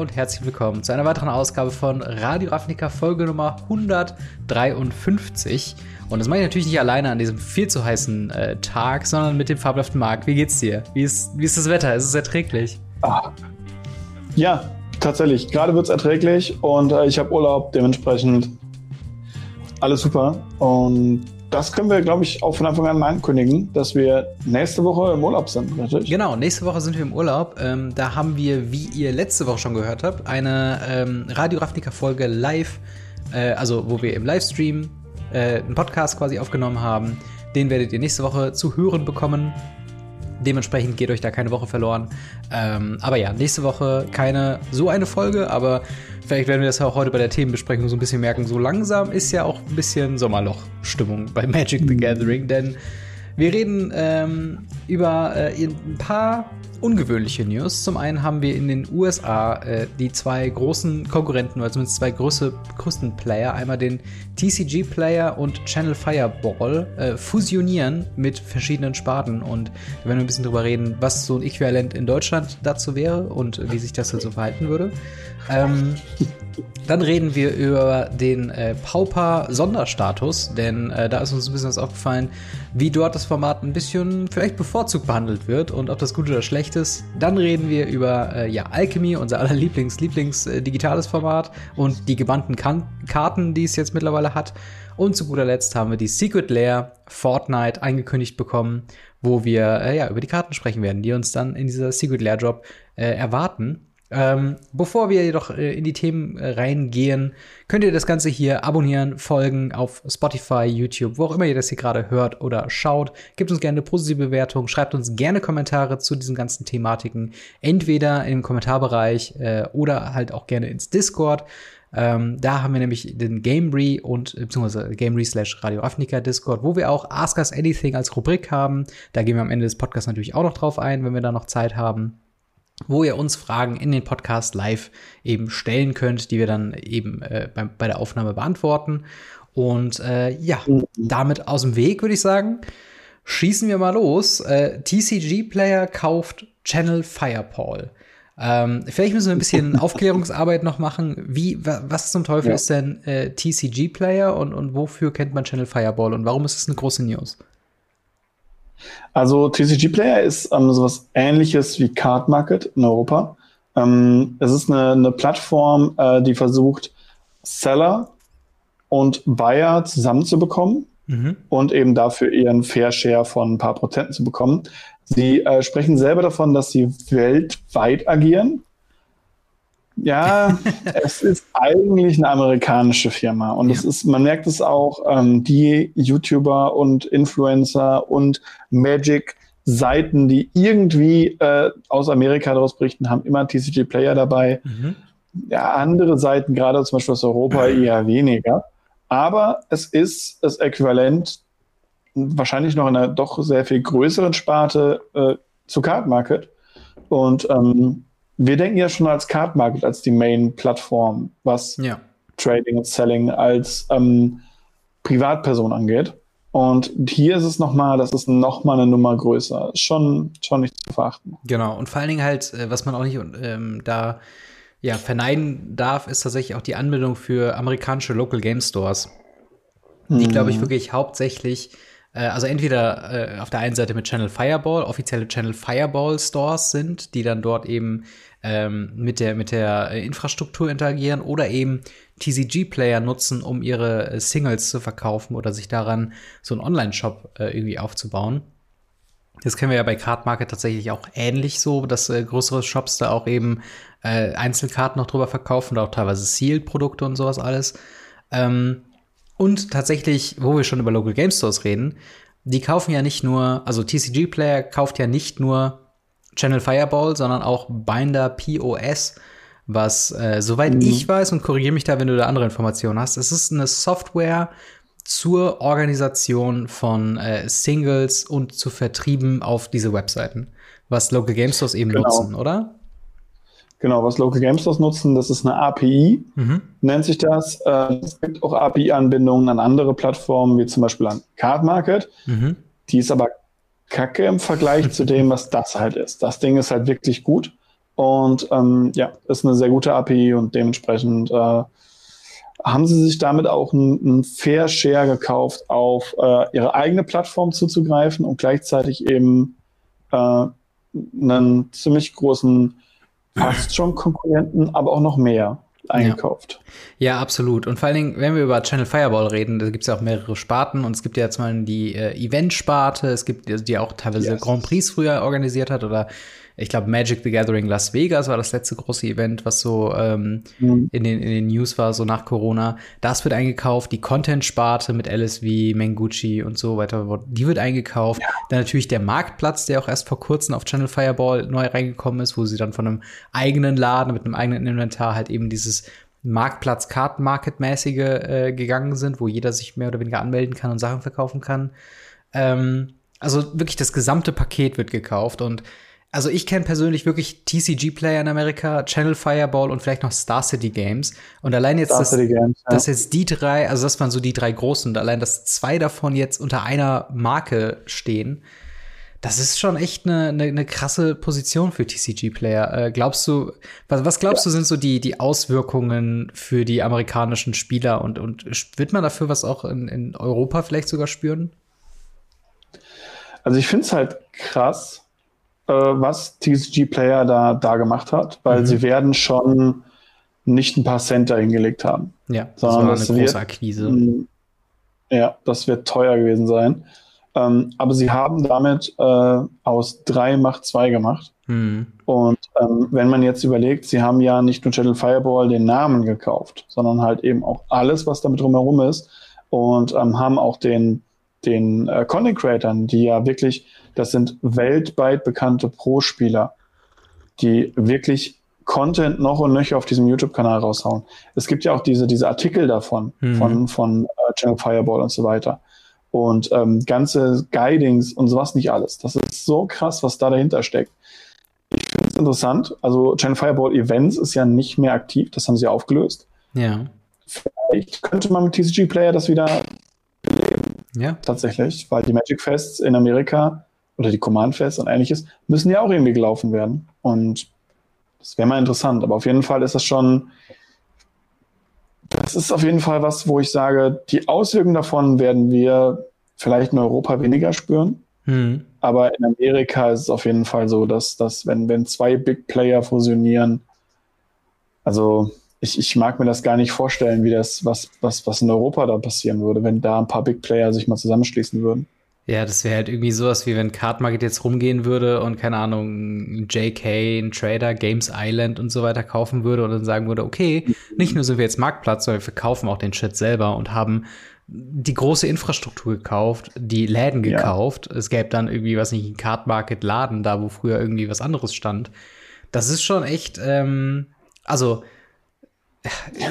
und herzlich willkommen zu einer weiteren Ausgabe von Radio Ravnica Folge Nummer 153. Und das mache ich natürlich nicht alleine an diesem viel zu heißen äh, Tag, sondern mit dem fabelhaften Marc. Wie geht's dir? Wie ist, wie ist das Wetter? Ist es erträglich? Ah. Ja, tatsächlich. Gerade wird es erträglich und äh, ich habe Urlaub, dementsprechend alles super. Und das können wir, glaube ich, auch von Anfang an ankündigen, dass wir nächste Woche im Urlaub sind, natürlich. Genau, nächste Woche sind wir im Urlaub. Ähm, da haben wir, wie ihr letzte Woche schon gehört habt, eine ähm, Radio Ravnica-Folge live, äh, also wo wir im Livestream äh, einen Podcast quasi aufgenommen haben. Den werdet ihr nächste Woche zu hören bekommen. Dementsprechend geht euch da keine Woche verloren. Ähm, aber ja, nächste Woche keine so eine Folge, aber vielleicht werden wir das auch heute bei der Themenbesprechung so ein bisschen merken. So langsam ist ja auch ein bisschen Sommerloch-Stimmung bei Magic the Gathering, denn wir reden ähm, über äh, ein paar ungewöhnliche News. Zum einen haben wir in den USA äh, die zwei großen Konkurrenten, oder zumindest zwei größte, größten Player, einmal den TCG-Player und Channel Fireball, äh, fusionieren mit verschiedenen Sparten. Und da werden wir ein bisschen drüber reden, was so ein Äquivalent in Deutschland dazu wäre und wie sich das so also verhalten würde. Ähm, dann reden wir über den äh, Pauper-Sonderstatus, denn äh, da ist uns ein bisschen was aufgefallen, wie dort das Format ein bisschen vielleicht bevorzugt behandelt wird und ob das gut oder schlecht ist. Dann reden wir über äh, ja, Alchemy, unser aller Lieblings, Lieblings äh, Format und die gebannten kan Karten, die es jetzt mittlerweile hat. Und zu guter Letzt haben wir die Secret Lair Fortnite angekündigt bekommen, wo wir äh, ja über die Karten sprechen werden, die uns dann in dieser Secret Lair Drop äh, erwarten. Ähm, bevor wir jedoch äh, in die Themen äh, reingehen, könnt ihr das Ganze hier abonnieren, folgen auf Spotify, YouTube, wo auch immer ihr das hier gerade hört oder schaut. Gebt uns gerne eine positive Bewertung, schreibt uns gerne Kommentare zu diesen ganzen Thematiken, entweder im Kommentarbereich äh, oder halt auch gerne ins Discord. Ähm, da haben wir nämlich den Gamery und beziehungsweise Gamery slash Radio Afnica Discord, wo wir auch Ask Us Anything als Rubrik haben. Da gehen wir am Ende des Podcasts natürlich auch noch drauf ein, wenn wir da noch Zeit haben wo ihr uns Fragen in den Podcast live eben stellen könnt, die wir dann eben äh, bei, bei, der Aufnahme beantworten. Und äh, ja, damit aus dem Weg würde ich sagen, schießen wir mal los. Äh, TCG-Player kauft Channel Fireball. Ähm, vielleicht müssen wir ein bisschen Aufklärungsarbeit noch machen. Wie, was zum Teufel ja. ist denn äh, TCG-Player und, und wofür kennt man Channel Fireball und warum ist es eine große News? Also TCG Player ist ähm, sowas ähnliches wie Card Market in Europa. Ähm, es ist eine, eine Plattform, äh, die versucht, Seller und Buyer zusammenzubekommen mhm. und eben dafür ihren Fair Share von ein paar Prozenten zu bekommen. Sie äh, sprechen selber davon, dass sie weltweit agieren. Ja, es ist eigentlich eine amerikanische Firma und ja. es ist, man merkt es auch, ähm, die YouTuber und Influencer und Magic-Seiten, die irgendwie äh, aus Amerika daraus berichten, haben immer TCG Player dabei. Mhm. Ja, andere Seiten, gerade zum Beispiel aus Europa, eher weniger. Aber es ist das Äquivalent wahrscheinlich noch in einer doch sehr viel größeren Sparte äh, zu Card Market. Und ähm, wir denken ja schon als Card Market als die Main-Plattform, was ja. Trading und Selling als ähm, Privatperson angeht. Und hier ist es nochmal, das ist nochmal eine Nummer größer. Schon, schon nicht zu verachten. Genau. Und vor allen Dingen halt, äh, was man auch nicht ähm, da ja, verneinen darf, ist tatsächlich auch die Anbindung für amerikanische Local Game Stores. Die, mhm. glaube ich, wirklich hauptsächlich also entweder äh, auf der einen Seite mit Channel Fireball, offizielle Channel Fireball Stores sind, die dann dort eben ähm, mit der mit der Infrastruktur interagieren oder eben TCG-Player nutzen, um ihre äh, Singles zu verkaufen oder sich daran so einen Online-Shop äh, irgendwie aufzubauen. Das kennen wir ja bei Card Market tatsächlich auch ähnlich so, dass äh, größere Shops da auch eben äh, Einzelkarten noch drüber verkaufen oder auch teilweise Seal-Produkte und sowas alles. Ähm, und tatsächlich, wo wir schon über Local Game Stores reden, die kaufen ja nicht nur, also TCG Player kauft ja nicht nur Channel Fireball, sondern auch Binder POS, was, äh, soweit mhm. ich weiß, und korrigiere mich da, wenn du da andere Informationen hast, es ist eine Software zur Organisation von äh, Singles und zu Vertrieben auf diese Webseiten, was Local Game Stores eben genau. nutzen, oder? Genau, was Local Game Stores nutzen, das ist eine API, mhm. nennt sich das. Äh, es gibt auch API-Anbindungen an andere Plattformen, wie zum Beispiel an Card Market. Mhm. Die ist aber kacke im Vergleich zu dem, was das halt ist. Das Ding ist halt wirklich gut. Und ähm, ja, ist eine sehr gute API und dementsprechend äh, haben sie sich damit auch einen Fair Share gekauft, auf äh, ihre eigene Plattform zuzugreifen und gleichzeitig eben äh, einen ziemlich großen, fast schon Konkurrenten, aber auch noch mehr eingekauft. Ja. ja. absolut. Und vor allen Dingen, wenn wir über Channel Fireball reden, da gibt es ja auch mehrere Sparten und es gibt ja jetzt mal die äh, Event-Sparte, es gibt die, auch teilweise yes. Grand Prix früher organisiert hat oder ich glaube, Magic the Gathering Las Vegas war das letzte große Event, was so ähm, mhm. in, den, in den News war, so nach Corona. Das wird eingekauft, die Content-Sparte mit LSV, Mengucci und so weiter, die wird eingekauft. Ja. Dann natürlich der Marktplatz, der auch erst vor kurzem auf Channel Fireball neu reingekommen ist, wo sie dann von einem eigenen Laden mit einem eigenen Inventar halt eben dieses Marktplatz Card Market mäßige äh, gegangen sind, wo jeder sich mehr oder weniger anmelden kann und Sachen verkaufen kann. Ähm, also wirklich das gesamte Paket wird gekauft und also ich kenne persönlich wirklich TCG-Player in Amerika, Channel Fireball und vielleicht noch Star City Games. Und allein jetzt, das, Games, ja. dass jetzt die drei, also das waren so die drei großen, und allein dass zwei davon jetzt unter einer Marke stehen, das ist schon echt eine, eine, eine krasse Position für TCG-Player. Äh, glaubst du, was, was glaubst ja. du, sind so die, die Auswirkungen für die amerikanischen Spieler und, und wird man dafür was auch in, in Europa vielleicht sogar spüren? Also ich finde es halt krass, was TCG Player da, da gemacht hat, weil mhm. sie werden schon nicht ein paar Cent dahingelegt haben. Ja, das sondern war eine das große wird, Akquise. Ja, das wird teuer gewesen sein. Ähm, aber sie haben damit äh, aus drei Macht zwei gemacht. Mhm. Und ähm, wenn man jetzt überlegt, sie haben ja nicht nur Channel Fireball den Namen gekauft, sondern halt eben auch alles, was damit drumherum ist. Und ähm, haben auch den, den äh, Content Creatern, die ja wirklich das sind weltweit bekannte Pro-Spieler, die wirklich Content noch und nöcher auf diesem YouTube-Kanal raushauen. Es gibt ja auch diese, diese Artikel davon, mhm. von, von uh, Channel Fireball und so weiter. Und ähm, ganze Guidings und sowas nicht alles. Das ist so krass, was da dahinter steckt. Ich finde es interessant. Also Channel Fireball Events ist ja nicht mehr aktiv, das haben sie aufgelöst. Ja. Vielleicht könnte man mit TCG Player das wieder beleben. Ja. Tatsächlich, weil die Magic Fests in Amerika oder die Command-Fest und ähnliches, müssen ja auch irgendwie gelaufen werden. Und das wäre mal interessant. Aber auf jeden Fall ist das schon, das ist auf jeden Fall was, wo ich sage, die Auswirkungen davon werden wir vielleicht in Europa weniger spüren. Mhm. Aber in Amerika ist es auf jeden Fall so, dass, dass wenn, wenn zwei Big Player fusionieren, also ich, ich mag mir das gar nicht vorstellen, wie das, was, was, was in Europa da passieren würde, wenn da ein paar Big Player sich mal zusammenschließen würden. Ja, das wäre halt irgendwie sowas, wie wenn Card Market jetzt rumgehen würde und keine Ahnung, JK, ein Trader, Games Island und so weiter kaufen würde und dann sagen würde, okay, nicht nur sind wir jetzt Marktplatz, sondern wir verkaufen auch den Shit selber und haben die große Infrastruktur gekauft, die Läden gekauft. Ja. Es gäbe dann irgendwie, was nicht, ein Card Market Laden da, wo früher irgendwie was anderes stand. Das ist schon echt, ähm, also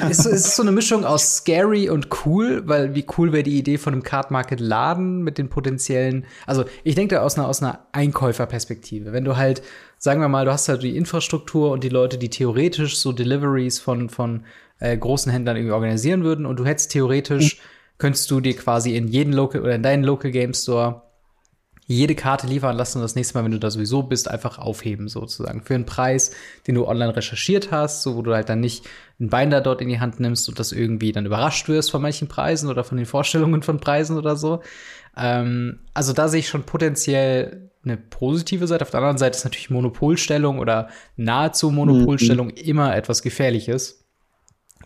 es, ist so eine Mischung aus scary und cool, weil wie cool wäre die Idee von einem Card Market Laden mit den potenziellen, also ich denke da aus einer, aus einer Einkäuferperspektive. Wenn du halt, sagen wir mal, du hast halt die Infrastruktur und die Leute, die theoretisch so Deliveries von, von äh, großen Händlern irgendwie organisieren würden und du hättest theoretisch, könntest du dir quasi in jeden Local oder in deinen Local Game Store jede Karte liefern lassen und das nächste Mal, wenn du da sowieso bist, einfach aufheben sozusagen. Für einen Preis, den du online recherchiert hast, so wo du halt dann nicht einen Binder dort in die Hand nimmst und das irgendwie dann überrascht wirst von manchen Preisen oder von den Vorstellungen von Preisen oder so. Ähm, also da sehe ich schon potenziell eine positive Seite. Auf der anderen Seite ist natürlich Monopolstellung oder nahezu Monopolstellung mhm. immer etwas Gefährliches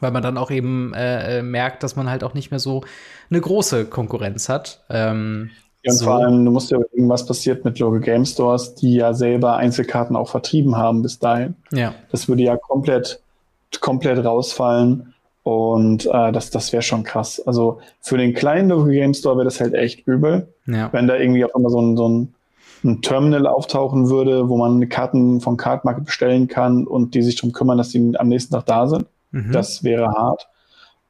weil man dann auch eben äh, äh, merkt, dass man halt auch nicht mehr so eine große Konkurrenz hat. Ähm, ja, und so. vor allem, du musst ja überlegen, was passiert mit Local Game Stores, die ja selber Einzelkarten auch vertrieben haben bis dahin. Ja. Das würde ja komplett, komplett rausfallen. Und äh, das, das wäre schon krass. Also für den kleinen Local Game Store wäre das halt echt übel. Ja. Wenn da irgendwie auf einmal so ein, so ein, ein Terminal auftauchen würde, wo man Karten von Card Market bestellen kann und die sich darum kümmern, dass die am nächsten Tag da sind. Mhm. Das wäre hart.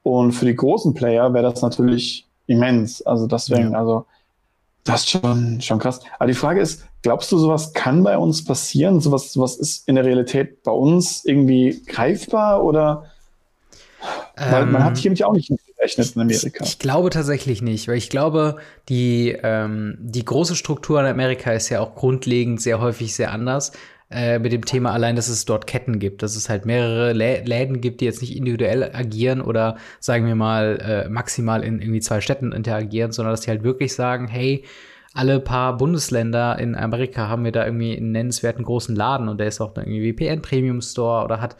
Und für die großen Player wäre das natürlich immens. Also deswegen, ja. also das ist schon, schon krass. Aber die Frage ist, glaubst du, sowas kann bei uns passieren? Sowas, sowas ist in der Realität bei uns irgendwie greifbar oder? Ähm, man hat hier nämlich auch nicht gerechnet in Amerika. Ich, ich, glaube tatsächlich nicht, weil ich glaube, die, ähm, die große Struktur in Amerika ist ja auch grundlegend sehr häufig sehr anders. Äh, mit dem Thema allein, dass es dort Ketten gibt, dass es halt mehrere Lä Läden gibt, die jetzt nicht individuell agieren oder sagen wir mal äh, maximal in irgendwie zwei Städten interagieren, sondern dass die halt wirklich sagen, hey, alle paar Bundesländer in Amerika haben wir da irgendwie einen nennenswerten großen Laden und der ist auch irgendwie VPN Premium Store oder hat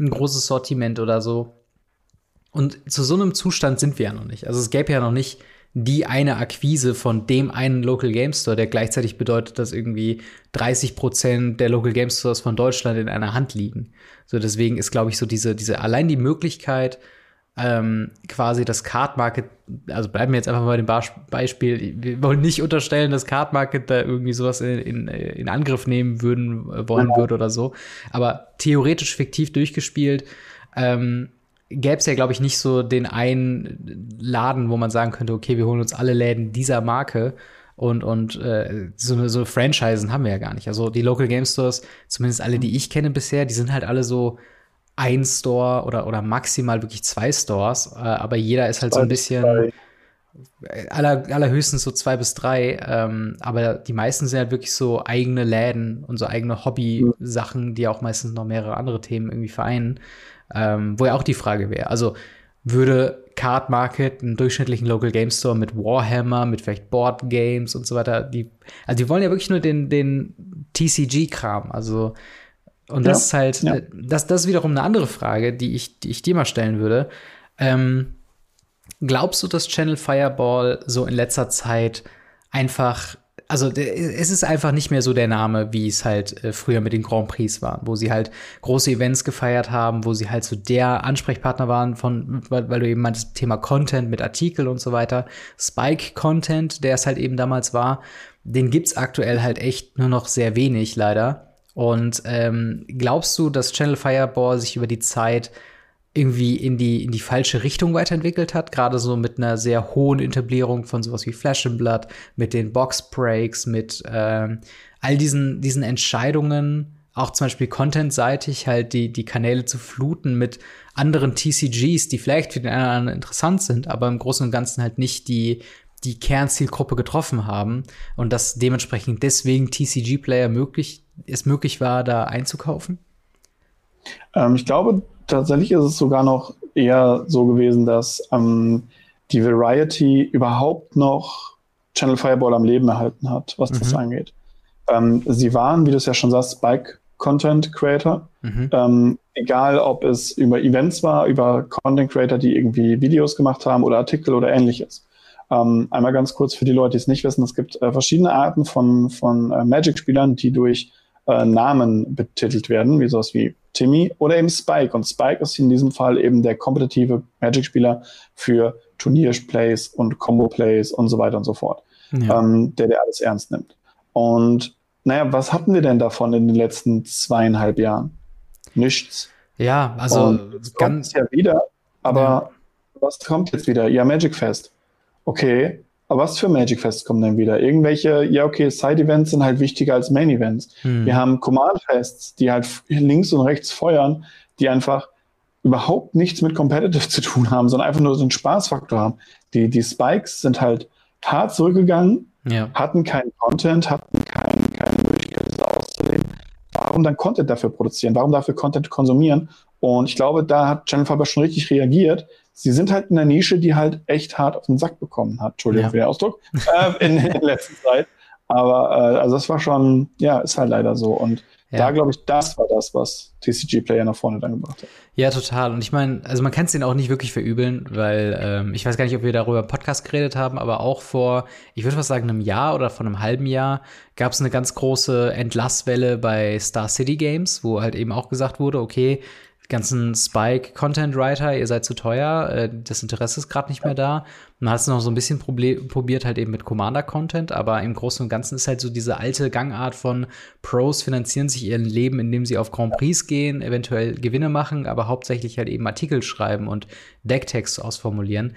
ein großes Sortiment oder so. Und zu so einem Zustand sind wir ja noch nicht. Also es gäbe ja noch nicht die eine Akquise von dem einen Local Game Store, der gleichzeitig bedeutet, dass irgendwie 30 Prozent der Local Game Stores von Deutschland in einer Hand liegen. So deswegen ist, glaube ich, so diese, diese allein die Möglichkeit, ähm, quasi das Card Market, also bleiben wir jetzt einfach mal bei dem Beispiel, wir wollen nicht unterstellen, dass Card Market da irgendwie sowas in, in, in Angriff nehmen würden, äh, wollen ja. würde oder so. Aber theoretisch fiktiv durchgespielt, ähm, gäbe es ja, glaube ich, nicht so den einen Laden, wo man sagen könnte, okay, wir holen uns alle Läden dieser Marke und, und äh, so, so Franchisen haben wir ja gar nicht. Also die Local Game Stores, zumindest alle, die ich kenne bisher, die sind halt alle so ein Store oder, oder maximal wirklich zwei Stores, äh, aber jeder ist halt so ein bisschen aller, allerhöchstens so zwei bis drei, ähm, aber die meisten sind halt wirklich so eigene Läden und so eigene Hobby-Sachen, die auch meistens noch mehrere andere Themen irgendwie vereinen. Ähm, wo ja auch die Frage wäre, also würde Card Market einen durchschnittlichen Local Game Store mit Warhammer, mit vielleicht Board Games und so weiter, die, also die wollen ja wirklich nur den, den TCG-Kram, also und das ja, ist halt, ja. das, das ist wiederum eine andere Frage, die ich, die ich dir mal stellen würde. Ähm, glaubst du, dass Channel Fireball so in letzter Zeit einfach also es ist einfach nicht mehr so der Name, wie es halt äh, früher mit den Grand Prix waren, wo sie halt große Events gefeiert haben, wo sie halt so der Ansprechpartner waren von, weil, weil du eben meintest, Thema Content mit Artikel und so weiter. Spike-Content, der es halt eben damals war, den gibt's aktuell halt echt nur noch sehr wenig, leider. Und ähm, glaubst du, dass Channel Fireball sich über die Zeit irgendwie in die, in die falsche Richtung weiterentwickelt hat, gerade so mit einer sehr hohen Etablierung von sowas wie Flash and Blood, mit den Box Breaks, mit ähm, all diesen, diesen Entscheidungen, auch zum Beispiel contentseitig halt die, die Kanäle zu fluten mit anderen TCGs, die vielleicht für den einen oder anderen interessant sind, aber im Großen und Ganzen halt nicht die, die Kernzielgruppe getroffen haben und dass dementsprechend deswegen TCG-Player möglich, es möglich war, da einzukaufen? Ähm, ich glaube, tatsächlich ist es sogar noch eher so gewesen, dass ähm, die Variety überhaupt noch Channel Fireball am Leben erhalten hat, was mhm. das angeht. Ähm, sie waren, wie du es ja schon sagst, Bike Content Creator. Mhm. Ähm, egal, ob es über Events war, über Content Creator, die irgendwie Videos gemacht haben oder Artikel oder ähnliches. Ähm, einmal ganz kurz für die Leute, die es nicht wissen, es gibt äh, verschiedene Arten von, von äh, Magic-Spielern, die durch äh, Namen betitelt werden, wie sowas wie Timmy oder eben Spike. Und Spike ist in diesem Fall eben der kompetitive Magic-Spieler für Turnierplays und Combo-Plays und so weiter und so fort, ja. ähm, der der alles ernst nimmt. Und naja, was hatten wir denn davon in den letzten zweieinhalb Jahren? Nichts. Ja, also ganz ja wieder, aber ja. was kommt jetzt wieder? Ja, Magic Fest. Okay, aber was für Magic Fests kommen denn wieder? Irgendwelche, ja, okay, Side-Events sind halt wichtiger als Main-Events. Hm. Wir haben Command-Fests, die halt links und rechts feuern, die einfach überhaupt nichts mit Competitive zu tun haben, sondern einfach nur so einen Spaßfaktor haben. Die, die Spikes sind halt hart zurückgegangen, ja. hatten keinen Content, hatten kein, keine Möglichkeit, das auszuleben. Warum dann Content dafür produzieren? Warum dafür Content konsumieren? Und ich glaube, da hat Channel Faber schon richtig reagiert, sie sind halt in einer Nische, die halt echt hart auf den Sack bekommen hat. Entschuldigung ja. für den Ausdruck, äh, in, in letzter Zeit. Aber äh, also das war schon, ja, ist halt leider so. Und ja. da glaube ich, das war das, was TCG-Player nach vorne dann gebracht hat. Ja, total. Und ich meine, also man kann es denen auch nicht wirklich verübeln, weil ähm, ich weiß gar nicht, ob wir darüber im Podcast geredet haben, aber auch vor, ich würde fast sagen, einem Jahr oder vor einem halben Jahr gab es eine ganz große Entlasswelle bei Star City Games, wo halt eben auch gesagt wurde, okay, ganzen Spike-Content-Writer, ihr seid zu teuer, äh, das Interesse ist gerade nicht mehr da. Man hat es noch so ein bisschen probiert, halt eben mit Commander-Content, aber im Großen und Ganzen ist halt so diese alte Gangart von Pros finanzieren sich ihr Leben, indem sie auf Grand Prix gehen, eventuell Gewinne machen, aber hauptsächlich halt eben Artikel schreiben und Decktext ausformulieren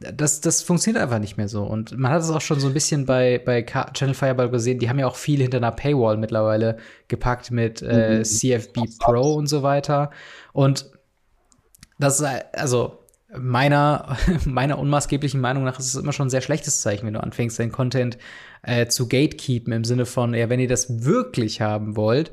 das, das funktioniert einfach nicht mehr so. Und man hat es auch schon so ein bisschen bei, bei Channel Fireball gesehen, die haben ja auch viel hinter einer Paywall mittlerweile gepackt mit äh, mhm. CFB Pro und so weiter. Und das ist also meiner, meiner unmaßgeblichen Meinung nach ist es immer schon ein sehr schlechtes Zeichen, wenn du anfängst, deinen Content äh, zu gatekeepen im Sinne von, ja, wenn ihr das wirklich haben wollt,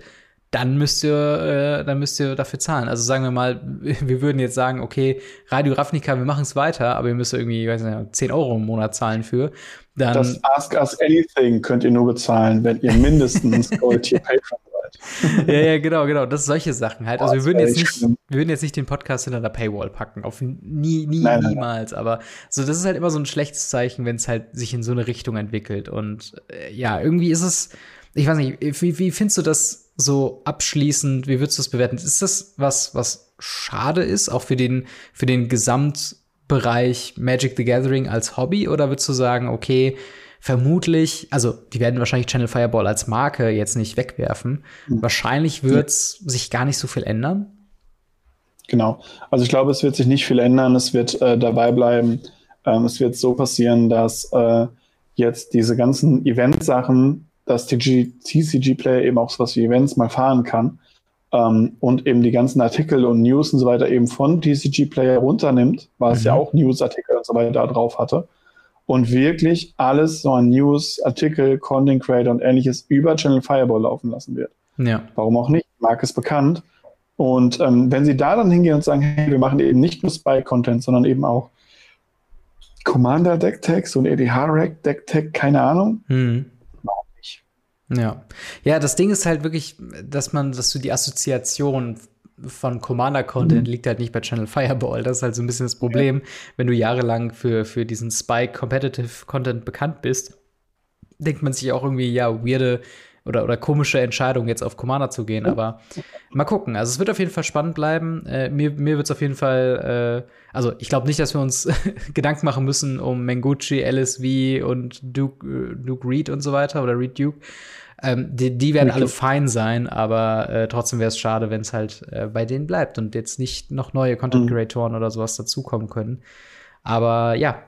dann müsst ihr, äh, dann müsst ihr dafür zahlen. Also sagen wir mal, wir würden jetzt sagen, okay, Radio Ravnica, wir machen es weiter, aber ihr müsst irgendwie, weiß nicht, 10 Euro im Monat zahlen für. Dann das Ask Us Anything könnt ihr nur bezahlen, wenn ihr mindestens Gold Tier Patreon seid. ja, ja, genau, genau. Das solche Sachen halt. Also wir würden jetzt nicht, wir würden jetzt nicht den Podcast hinter der Paywall packen. Auf nie, nie, nein, niemals. Nein. Aber so, das ist halt immer so ein schlechtes Zeichen, wenn es halt sich in so eine Richtung entwickelt. Und äh, ja, irgendwie ist es, ich weiß nicht, wie, wie findest du das so abschließend? Wie würdest du das bewerten? Ist das was, was schade ist, auch für den, für den Gesamt Bereich Magic the Gathering als Hobby oder würdest du sagen, okay, vermutlich, also die werden wahrscheinlich Channel Fireball als Marke jetzt nicht wegwerfen. Mhm. Wahrscheinlich wird es ja. sich gar nicht so viel ändern. Genau. Also ich glaube, es wird sich nicht viel ändern. Es wird äh, dabei bleiben. Ähm, es wird so passieren, dass äh, jetzt diese ganzen Event-Sachen, dass die TCG-Player eben auch sowas wie Events mal fahren kann ähm, und eben die ganzen Artikel und News und so weiter eben von TCG Player runternimmt, weil mhm. es ja auch News-Artikel und so weiter da drauf hatte und wirklich alles so an News, Artikel, Content Creator und ähnliches über Channel Fireball laufen lassen wird. Ja. Warum auch nicht? Marke ist bekannt. Und ähm, wenn sie da dann hingehen und sagen, hey, wir machen eben nicht nur Spy-Content, sondern eben auch Commander Deck Tags und EDH Rack Deck Tag, keine Ahnung, mhm. Ja. Ja, das Ding ist halt wirklich, dass man, dass du die Assoziation von Commander-Content mhm. liegt halt nicht bei Channel Fireball. Das ist halt so ein bisschen das Problem, wenn du jahrelang für, für diesen Spy-Competitive-Content bekannt bist, denkt man sich auch irgendwie, ja, weirde oder, oder komische Entscheidung, jetzt auf Commander zu gehen. Aber mal gucken. Also es wird auf jeden Fall spannend bleiben. Äh, mir mir wird es auf jeden Fall, äh, also ich glaube nicht, dass wir uns Gedanken machen müssen um Mengucci, LSV und Duke, äh, Duke Reed und so weiter oder Reed Duke. Ähm, die, die werden alle fein sein, aber äh, trotzdem wäre es schade, wenn es halt äh, bei denen bleibt und jetzt nicht noch neue Content Creatoren mhm. oder sowas dazukommen können. Aber ja,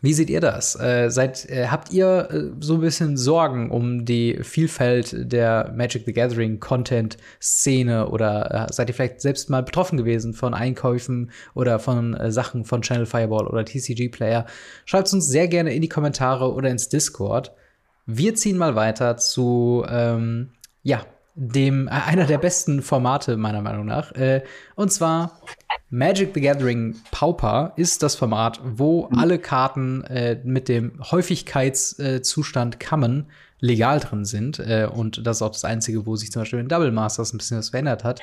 wie seht ihr das? Äh, seid, äh, habt ihr äh, so ein bisschen Sorgen um die Vielfalt der Magic the Gathering Content Szene oder äh, seid ihr vielleicht selbst mal betroffen gewesen von Einkäufen oder von äh, Sachen von Channel Fireball oder TCG Player? Schreibt uns sehr gerne in die Kommentare oder ins Discord. Wir ziehen mal weiter zu, ähm, ja, dem, äh, einer der besten Formate meiner Meinung nach. Äh, und zwar Magic the Gathering Pauper ist das Format, wo mhm. alle Karten äh, mit dem Häufigkeitszustand äh, Kammen legal drin sind. Äh, und das ist auch das Einzige, wo sich zum Beispiel in Double Masters ein bisschen was verändert hat.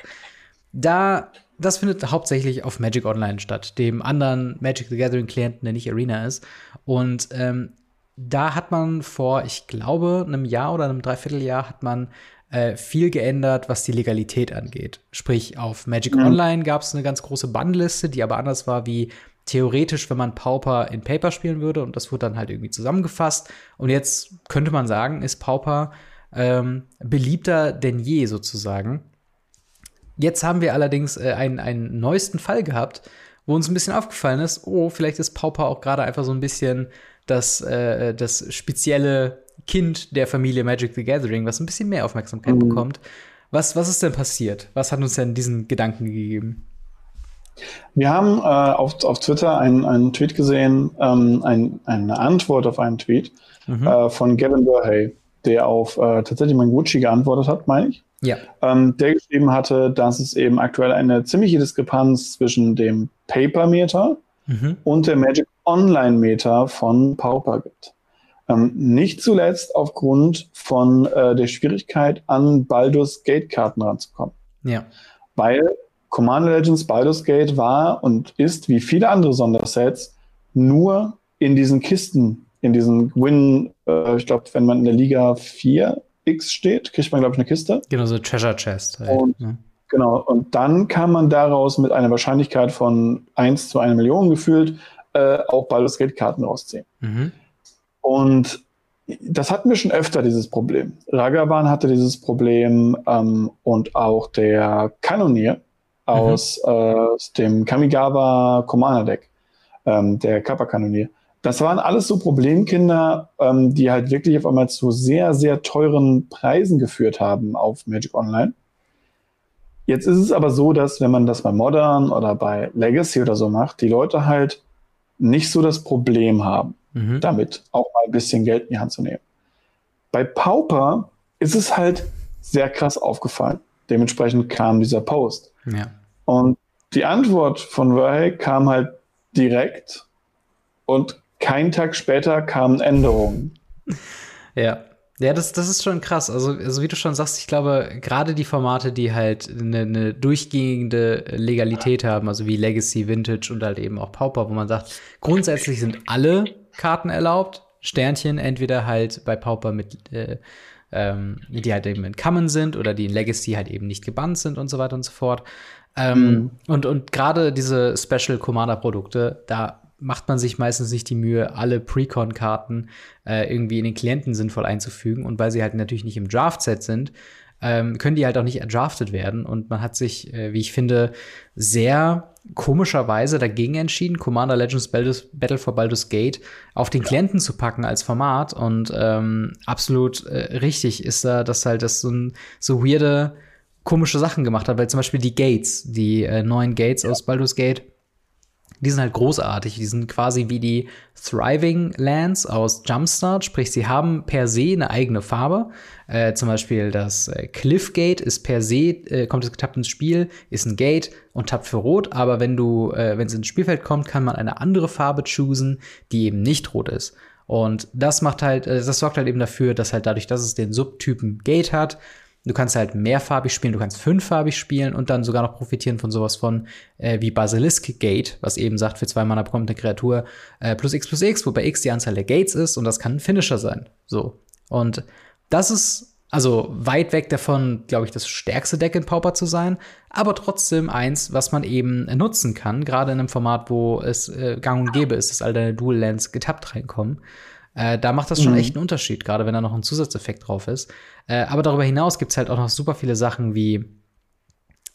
Da, das findet hauptsächlich auf Magic Online statt, dem anderen Magic the Gathering Klienten, der nicht Arena ist. Und ähm, da hat man vor, ich glaube, einem Jahr oder einem Dreivierteljahr hat man äh, viel geändert, was die Legalität angeht. Sprich, auf Magic mhm. Online gab es eine ganz große Bannliste, die aber anders war wie theoretisch, wenn man Pauper in Paper spielen würde und das wurde dann halt irgendwie zusammengefasst. Und jetzt könnte man sagen, ist Pauper ähm, beliebter denn je sozusagen. Jetzt haben wir allerdings äh, einen, einen neuesten Fall gehabt, wo uns ein bisschen aufgefallen ist, oh, vielleicht ist Pauper auch gerade einfach so ein bisschen das, äh, das spezielle Kind der Familie Magic the Gathering, was ein bisschen mehr Aufmerksamkeit mhm. bekommt. Was, was ist denn passiert? Was hat uns denn diesen Gedanken gegeben? Wir haben äh, auf, auf Twitter einen, einen Tweet gesehen, ähm, ein, eine Antwort auf einen Tweet mhm. äh, von Gavin Burhay, der auf äh, tatsächlich Mangucci geantwortet hat, meine ich. Ja. Ähm, der geschrieben hatte, dass es eben aktuell eine ziemliche Diskrepanz zwischen dem Paper-Meter mhm. und der Magic Online-Meter von Pauper gibt. Ähm, nicht zuletzt aufgrund von äh, der Schwierigkeit, an Baldur's Gate-Karten ranzukommen. Ja. Weil Commander Legends Baldur's Gate war und ist, wie viele andere Sondersets, nur in diesen Kisten, in diesen Win, äh, ich glaube, wenn man in der Liga 4X steht, kriegt man, glaube ich, eine Kiste. Genau, so Treasure Chest. Halt. Und, ja. Genau, und dann kann man daraus mit einer Wahrscheinlichkeit von 1 zu 1 Million gefühlt äh, auch Baldur's Gate Karten rausziehen. Mhm. Und das hatten wir schon öfter, dieses Problem. Ragavan hatte dieses Problem ähm, und auch der Kanonier aus, mhm. äh, aus dem Kamigawa Commander Deck, ähm, der Kappa Kanonier. Das waren alles so Problemkinder, ähm, die halt wirklich auf einmal zu sehr, sehr teuren Preisen geführt haben auf Magic Online. Jetzt ist es aber so, dass wenn man das bei Modern oder bei Legacy oder so macht, die Leute halt nicht so das Problem haben, mhm. damit auch mal ein bisschen Geld in die Hand zu nehmen. Bei Pauper ist es halt sehr krass aufgefallen. Dementsprechend kam dieser Post. Ja. Und die Antwort von Verhey kam halt direkt und keinen Tag später kamen Änderungen. Ja. Ja, das, das ist schon krass. Also, also wie du schon sagst, ich glaube, gerade die Formate, die halt eine, eine durchgehende Legalität haben, also wie Legacy, Vintage und halt eben auch Pauper, wo man sagt, grundsätzlich sind alle Karten erlaubt. Sternchen, entweder halt bei Pauper mit, äh, ähm, die halt eben in Common sind oder die in Legacy halt eben nicht gebannt sind und so weiter und so fort. Ähm, mhm. Und, und gerade diese Special Commander-Produkte, da macht man sich meistens nicht die Mühe, alle Precon-Karten äh, irgendwie in den Klienten sinnvoll einzufügen. Und weil sie halt natürlich nicht im Draft-Set sind, ähm, können die halt auch nicht erdraftet werden. Und man hat sich, äh, wie ich finde, sehr komischerweise dagegen entschieden, Commander Legends Baldur's, Battle for Baldur's Gate auf den Klienten zu packen als Format. Und ähm, absolut äh, richtig ist da, dass halt das so, ein, so weirde, komische Sachen gemacht hat. Weil zum Beispiel die Gates, die äh, neuen Gates aus Baldur's Gate, die sind halt großartig. Die sind quasi wie die Thriving Lands aus Jumpstart, sprich, sie haben per se eine eigene Farbe. Äh, zum Beispiel das äh, Cliff Gate ist per se, äh, kommt es getappt ins Spiel, ist ein Gate und tappt für rot, aber wenn du, äh, wenn es ins Spielfeld kommt, kann man eine andere Farbe choosen, die eben nicht rot ist. Und das macht halt, äh, das sorgt halt eben dafür, dass halt dadurch, dass es den Subtypen Gate hat, Du kannst halt mehrfarbig spielen, du kannst fünffarbig spielen und dann sogar noch profitieren von sowas von äh, wie Basilisk Gate, was eben sagt, für zwei Mana bekommt eine Kreatur äh, plus X plus X, wobei X die Anzahl der Gates ist und das kann ein Finisher sein. So. Und das ist also weit weg davon, glaube ich, das stärkste Deck in Pauper zu sein, aber trotzdem eins, was man eben nutzen kann, gerade in einem Format, wo es äh, gang und gäbe ist, dass all deine Dual Lands getappt reinkommen. Äh, da macht das schon mhm. echt einen Unterschied, gerade wenn da noch ein Zusatzeffekt drauf ist. Äh, aber darüber hinaus gibt es halt auch noch super viele Sachen wie,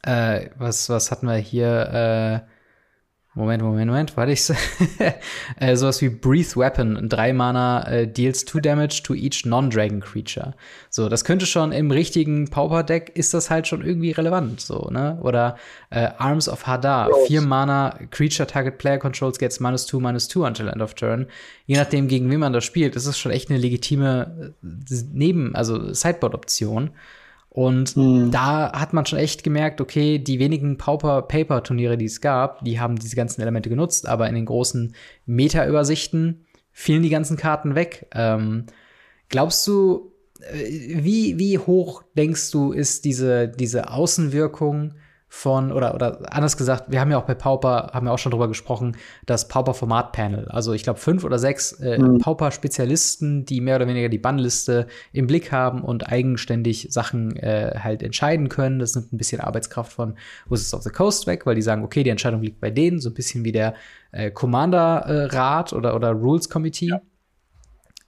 äh, was, was hatten wir hier? Moment, Moment, Moment, warte ich. äh, sowas wie Breathe Weapon, drei Mana äh, deals two damage to each non-Dragon Creature. So, das könnte schon im richtigen Pauper-Deck ist das halt schon irgendwie relevant, so, ne? Oder äh, Arms of Hadar, vier Mana Creature Target Player Controls gets minus two, minus two until end of turn. Je nachdem, gegen wen man das spielt, ist es schon echt eine legitime äh, Neben-, also Sideboard-Option. Und mhm. da hat man schon echt gemerkt, okay, die wenigen Pauper-Paper-Turniere, die es gab, die haben diese ganzen Elemente genutzt, aber in den großen Meta-Übersichten fielen die ganzen Karten weg. Ähm, glaubst du, äh, wie, wie hoch denkst du, ist diese, diese Außenwirkung von, oder, oder anders gesagt, wir haben ja auch bei Pauper, haben ja auch schon drüber gesprochen, das Pauper-Format-Panel. Also ich glaube fünf oder sechs äh, mhm. Pauper-Spezialisten, die mehr oder weniger die Bannliste im Blick haben und eigenständig Sachen äh, halt entscheiden können. Das nimmt ein bisschen Arbeitskraft von Wizards of the Coast weg, weil die sagen, okay, die Entscheidung liegt bei denen, so ein bisschen wie der äh, Commander-Rat oder, oder Rules Committee. Ja.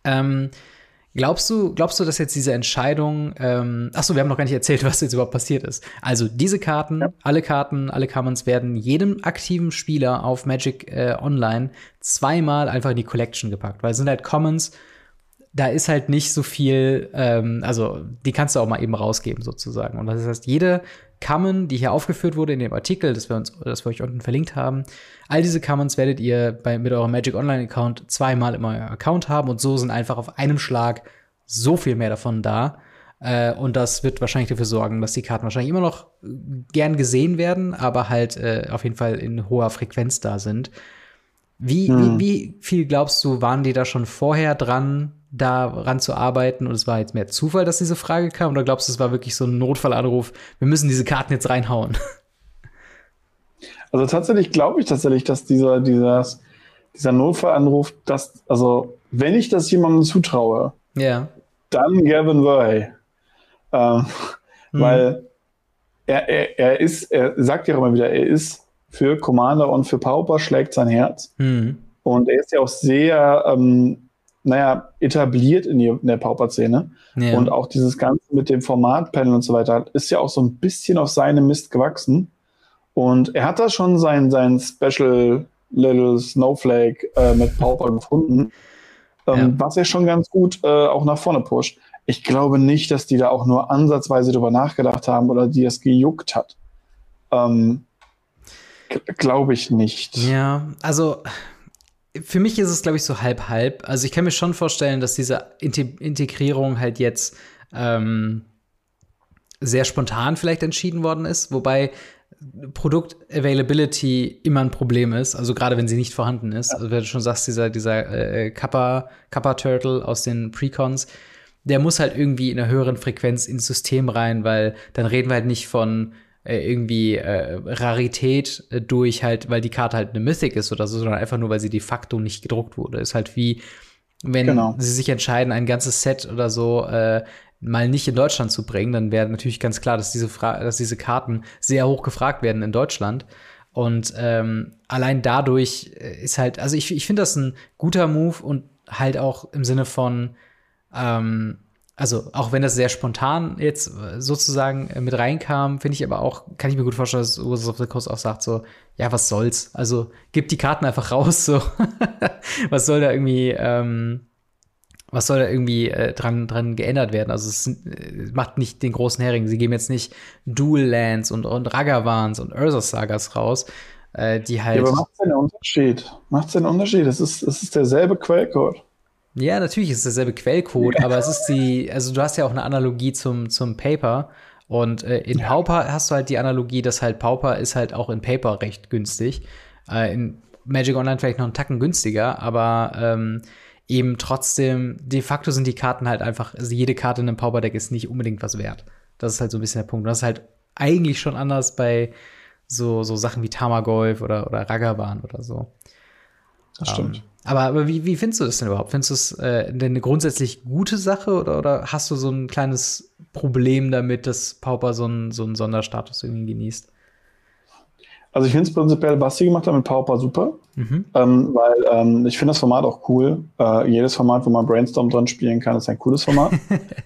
Ähm, Glaubst du, glaubst du, dass jetzt diese Entscheidung, ähm, ach so, wir haben noch gar nicht erzählt, was jetzt überhaupt passiert ist. Also diese Karten, ja. alle Karten, alle Commons werden jedem aktiven Spieler auf Magic äh, Online zweimal einfach in die Collection gepackt, weil es sind halt Commons, da ist halt nicht so viel, ähm, also die kannst du auch mal eben rausgeben sozusagen. Und das heißt, jede Common, die hier aufgeführt wurde in dem Artikel, das wir uns, das wir euch unten verlinkt haben, all diese Commons werdet ihr bei, mit eurem Magic Online Account zweimal in eurem Account haben und so sind einfach auf einem Schlag so viel mehr davon da. Äh, und das wird wahrscheinlich dafür sorgen, dass die Karten wahrscheinlich immer noch gern gesehen werden, aber halt äh, auf jeden Fall in hoher Frequenz da sind. Wie, hm. wie, wie viel glaubst du, waren die da schon vorher dran, daran zu arbeiten und es war jetzt mehr Zufall, dass diese Frage kam oder glaubst du, es war wirklich so ein Notfallanruf, wir müssen diese Karten jetzt reinhauen? Also tatsächlich glaube ich tatsächlich, dass dieser, dieser, dieser Notfallanruf, dass, also wenn ich das jemandem zutraue, ja. dann Gavin Verhey. Ähm, mhm. Weil er, er, er ist, er sagt ja immer wieder, er ist für Commander und für Pauper schlägt sein Herz. Mhm. Und er ist ja auch sehr ähm, naja, etabliert in, in der Pauper-Szene. Ja. Und auch dieses Ganze mit dem Formatpanel und so weiter ist ja auch so ein bisschen auf seine Mist gewachsen. Und er hat da schon sein, sein Special Little Snowflake äh, mit Pauper gefunden, ähm, ja. was er schon ganz gut äh, auch nach vorne pusht. Ich glaube nicht, dass die da auch nur ansatzweise drüber nachgedacht haben oder die es gejuckt hat. Ähm, glaube ich nicht. Ja, also für mich ist es, glaube ich, so halb halb. Also ich kann mir schon vorstellen, dass diese Integrierung halt jetzt ähm, sehr spontan vielleicht entschieden worden ist, wobei Produkt-Availability immer ein Problem ist, also gerade wenn sie nicht vorhanden ist. Also wenn du schon sagst, dieser, dieser äh, Kappa, Kappa Turtle aus den Precons, der muss halt irgendwie in einer höheren Frequenz ins System rein, weil dann reden wir halt nicht von irgendwie äh, Rarität äh, durch halt, weil die Karte halt eine Mythic ist oder so, sondern einfach nur, weil sie de facto nicht gedruckt wurde. Ist halt wie, wenn genau. sie sich entscheiden, ein ganzes Set oder so äh, mal nicht in Deutschland zu bringen, dann wäre natürlich ganz klar, dass diese, Fra dass diese Karten sehr hoch gefragt werden in Deutschland. Und ähm, allein dadurch äh, ist halt, also ich, ich finde das ein guter Move und halt auch im Sinne von, ähm, also auch wenn das sehr spontan jetzt äh, sozusagen äh, mit reinkam, finde ich aber auch, kann ich mir gut vorstellen, dass Ursus of the Coast auch sagt so, ja, was soll's? Also gib die Karten einfach raus, so. was soll da irgendwie, ähm, was soll da irgendwie äh, dran, dran geändert werden? Also es äh, macht nicht den großen Hering. Sie geben jetzt nicht Dual Lands und, und Ragavans und Ursus Sagas raus, äh, die halt. Ja, aber macht's denn einen Unterschied? Macht's denn einen Unterschied? Es ist, es ist derselbe Quellcode. Ja, natürlich ist es derselbe Quellcode, aber es ist die, also du hast ja auch eine Analogie zum, zum Paper. Und äh, in ja. Pauper hast du halt die Analogie, dass halt Pauper ist halt auch in Paper recht günstig. Äh, in Magic Online vielleicht noch einen Tacken günstiger, aber ähm, eben trotzdem, de facto sind die Karten halt einfach, also jede Karte in einem Pauper-Deck ist nicht unbedingt was wert. Das ist halt so ein bisschen der Punkt. Und das ist halt eigentlich schon anders bei so, so Sachen wie Tamagolf oder, oder Ragavan oder so. Das stimmt. Um, ähm, aber, aber wie, wie findest du das denn überhaupt? Findest du es äh, denn eine grundsätzlich gute Sache oder, oder hast du so ein kleines Problem damit, dass Pauper so einen, so einen Sonderstatus irgendwie genießt? Also ich finde es prinzipiell, was sie gemacht haben mit Pauper super, mhm. ähm, weil ähm, ich finde das Format auch cool. Äh, jedes Format, wo man Brainstorm dran spielen kann, ist ein cooles Format.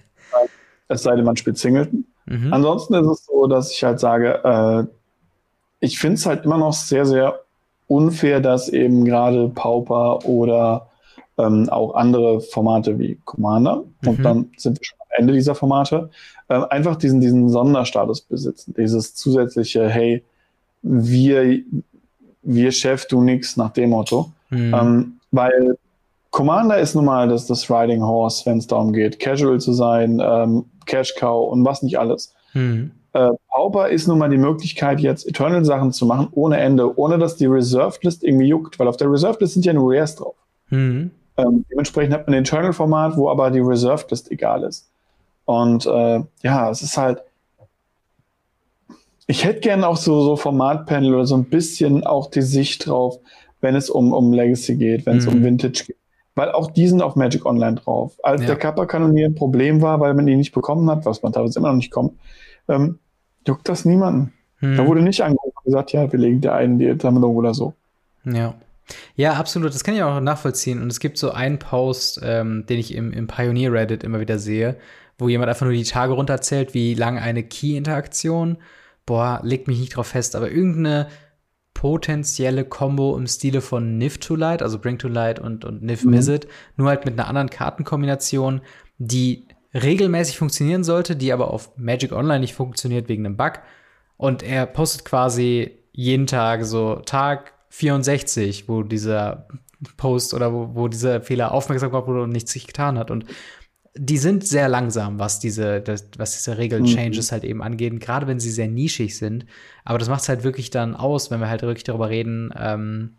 es sei denn, man spielt Singleton. Mhm. Ansonsten ist es so, dass ich halt sage, äh, ich finde es halt immer noch sehr, sehr unfair, dass eben gerade Pauper oder ähm, auch andere Formate wie Commander, mhm. und dann sind wir schon am Ende dieser Formate, äh, einfach diesen, diesen Sonderstatus besitzen. Dieses zusätzliche, hey, wir, wir Chef, du nix, nach dem Motto. Mhm. Ähm, weil Commander ist nun mal das, das Riding Horse, wenn es darum geht, casual zu sein, ähm, Cash Cow und was nicht alles. Mhm. Äh, Pauper ist nun mal die Möglichkeit, jetzt Eternal-Sachen zu machen ohne Ende, ohne dass die Reserved List irgendwie juckt, weil auf der Reserved List sind ja nur Rares drauf. Mhm. Ähm, dementsprechend hat man ein Eternal-Format, wo aber die Reserved List egal ist. Und äh, ja, es ist halt. Ich hätte gerne auch so, so Formatpanel oder so ein bisschen auch die Sicht drauf, wenn es um, um Legacy geht, wenn es mhm. um Vintage geht. Weil auch die sind auf Magic Online drauf. Als ja. der Kappa-Kanonier ein Problem war, weil man ihn nicht bekommen hat, was man teilweise immer noch nicht kommt, ähm, juckt das niemanden. Hm. Da wurde nicht angerufen und gesagt, ja, wir legen dir ein die Sammlung oder so. Ja. Ja, absolut. Das kann ich auch nachvollziehen. Und es gibt so einen Post, ähm, den ich im, im Pioneer Reddit immer wieder sehe, wo jemand einfach nur die Tage runterzählt, wie lang eine Key-Interaktion, boah, legt mich nicht drauf fest, aber irgendeine potenzielle Combo im Stile von Niv to Light, also Bring to Light und, und Niv mhm. Miss It, nur halt mit einer anderen Kartenkombination, die regelmäßig funktionieren sollte, die aber auf Magic Online nicht funktioniert wegen einem Bug. Und er postet quasi jeden Tag so Tag 64, wo dieser Post oder wo, wo dieser Fehler aufmerksam gemacht wurde und nichts sich getan hat. Und die sind sehr langsam, was diese, das, was diese Regeln-Changes mhm. halt eben angeht, gerade wenn sie sehr nischig sind. Aber das macht es halt wirklich dann aus, wenn wir halt wirklich darüber reden, ähm,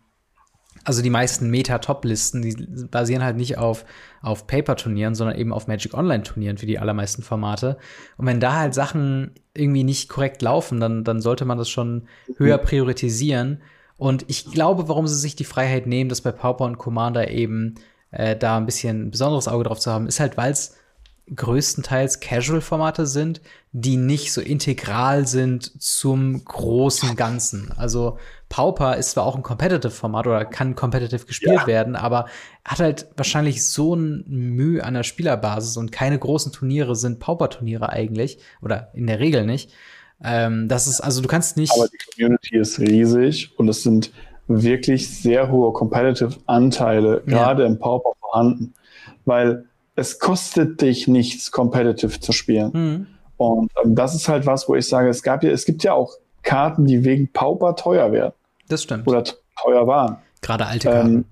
also die meisten Meta-Top-Listen, die basieren halt nicht auf, auf Paper-Turnieren, sondern eben auf Magic Online-Turnieren für die allermeisten Formate. Und wenn da halt Sachen irgendwie nicht korrekt laufen, dann, dann sollte man das schon höher priorisieren. Und ich glaube, warum sie sich die Freiheit nehmen, das bei Pauper und Commander eben äh, da ein bisschen ein besonderes Auge drauf zu haben, ist halt, weil es größtenteils Casual-Formate sind, die nicht so integral sind zum großen Ganzen. Also Pauper ist zwar auch ein Competitive-Format oder kann competitive gespielt ja. werden, aber hat halt wahrscheinlich so ein Mühe an der Spielerbasis und keine großen Turniere sind Pauper-Turniere eigentlich oder in der Regel nicht. Ähm, das ist, also du kannst nicht. Aber die Community ist riesig und es sind wirklich sehr hohe Competitive-Anteile, gerade ja. im Pauper vorhanden. Weil es kostet dich nichts, competitive zu spielen. Mhm. Und ähm, das ist halt was, wo ich sage, es gab ja, es gibt ja auch Karten, die wegen Pauper teuer werden. Das stimmt. Oder teuer waren. Gerade alte Karten.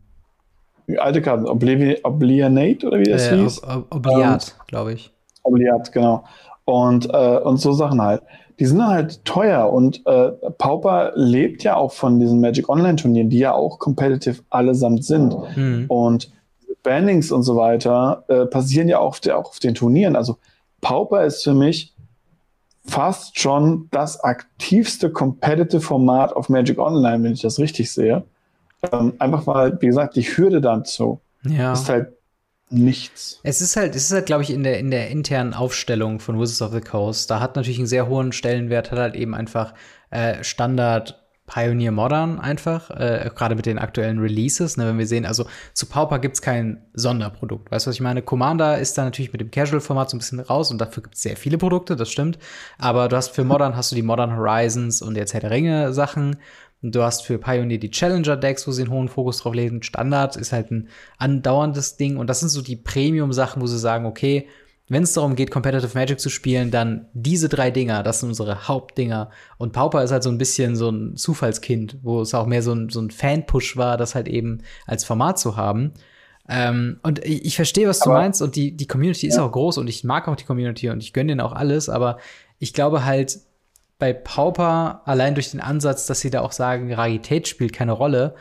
Ähm, alte Karten, Oblivi Obliviate oder wie das äh, hieß? Ob Obliat, ähm, glaube ich. Obliat, genau. und, äh, und so Sachen halt. Die sind halt teuer und äh, Pauper lebt ja auch von diesen Magic Online Turnieren, die ja auch competitive allesamt sind. Mhm. Und Bannings und so weiter äh, passieren ja auch auf, der, auch auf den Turnieren. Also Pauper ist für mich fast schon das aktivste competitive Format auf Magic Online, wenn ich das richtig sehe. Ähm, einfach weil, wie gesagt, die Hürde dazu ja. ist halt nichts. Es ist halt, es ist halt, glaube ich, in der, in der internen Aufstellung von Wizards of the Coast, da hat natürlich einen sehr hohen Stellenwert, hat halt eben einfach äh, Standard Pioneer Modern einfach, äh, gerade mit den aktuellen Releases, ne, wenn wir sehen, also zu Pauper gibt's kein Sonderprodukt. Weißt du, was ich meine? Commander ist da natürlich mit dem Casual-Format so ein bisschen raus und dafür gibt's sehr viele Produkte, das stimmt. Aber du hast für Modern hast du die Modern Horizons und jetzt Herr der Ringe Sachen. Und du hast für Pioneer die Challenger-Decks, wo sie einen hohen Fokus drauf legen. Standard ist halt ein andauerndes Ding. Und das sind so die Premium-Sachen, wo sie sagen, okay, wenn es darum geht, Competitive Magic zu spielen, dann diese drei Dinger, das sind unsere Hauptdinger. Und Pauper ist halt so ein bisschen so ein Zufallskind, wo es auch mehr so ein, so ein Fan-Push war, das halt eben als Format zu haben. Ähm, und ich, ich verstehe, was aber, du meinst, und die, die Community ja. ist auch groß und ich mag auch die Community und ich gönne denen auch alles, aber ich glaube halt, bei Pauper, allein durch den Ansatz, dass sie da auch sagen, Rarität spielt keine Rolle,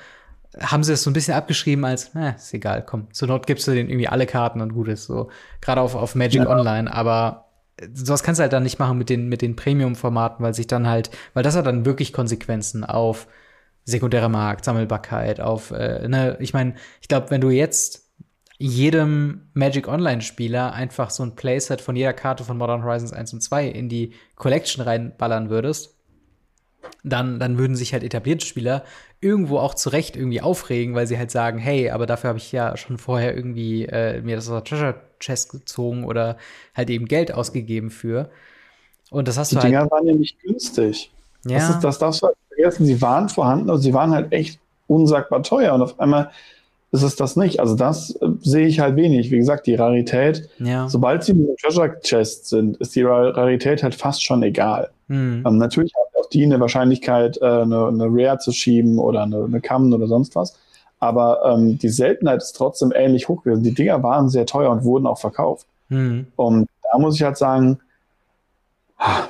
haben sie das so ein bisschen abgeschrieben als, äh, ist egal, komm, zur Not gibst du denen irgendwie alle Karten und gut ist so. Gerade auf, auf Magic ja. Online, aber sowas kannst du halt dann nicht machen mit den, mit den Premium-Formaten, weil sich dann halt, weil das hat dann wirklich Konsequenzen auf sekundärer Markt, Sammelbarkeit, auf, äh, ne, ich meine, ich glaube, wenn du jetzt jedem Magic Online-Spieler einfach so ein Playset von jeder Karte von Modern Horizons 1 und 2 in die Collection reinballern würdest, dann, dann würden sich halt etablierte Spieler irgendwo auch zu Recht irgendwie aufregen, weil sie halt sagen, hey, aber dafür habe ich ja schon vorher irgendwie äh, mir das aus der Treasure Chest gezogen oder halt eben Geld ausgegeben für. Und das hast Die du halt. Die Dinger waren ja nicht günstig. Ja. Das, ist, das darfst du halt vergessen. Sie waren vorhanden, aber sie waren halt echt unsagbar teuer. Und auf einmal ist es das nicht. Also das äh, sehe ich halt wenig. Wie gesagt, die Rarität, ja. sobald sie in den Treasure Chest sind, ist die Rarität halt fast schon egal. Mhm. Ähm, natürlich haben auch die eine Wahrscheinlichkeit, äh, eine, eine, Rare zu schieben oder eine, eine Kamen oder sonst was. Aber ähm, die Seltenheit ist trotzdem ähnlich hoch gewesen. Die Dinger waren sehr teuer und wurden auch verkauft. Mhm. Und da muss ich halt sagen,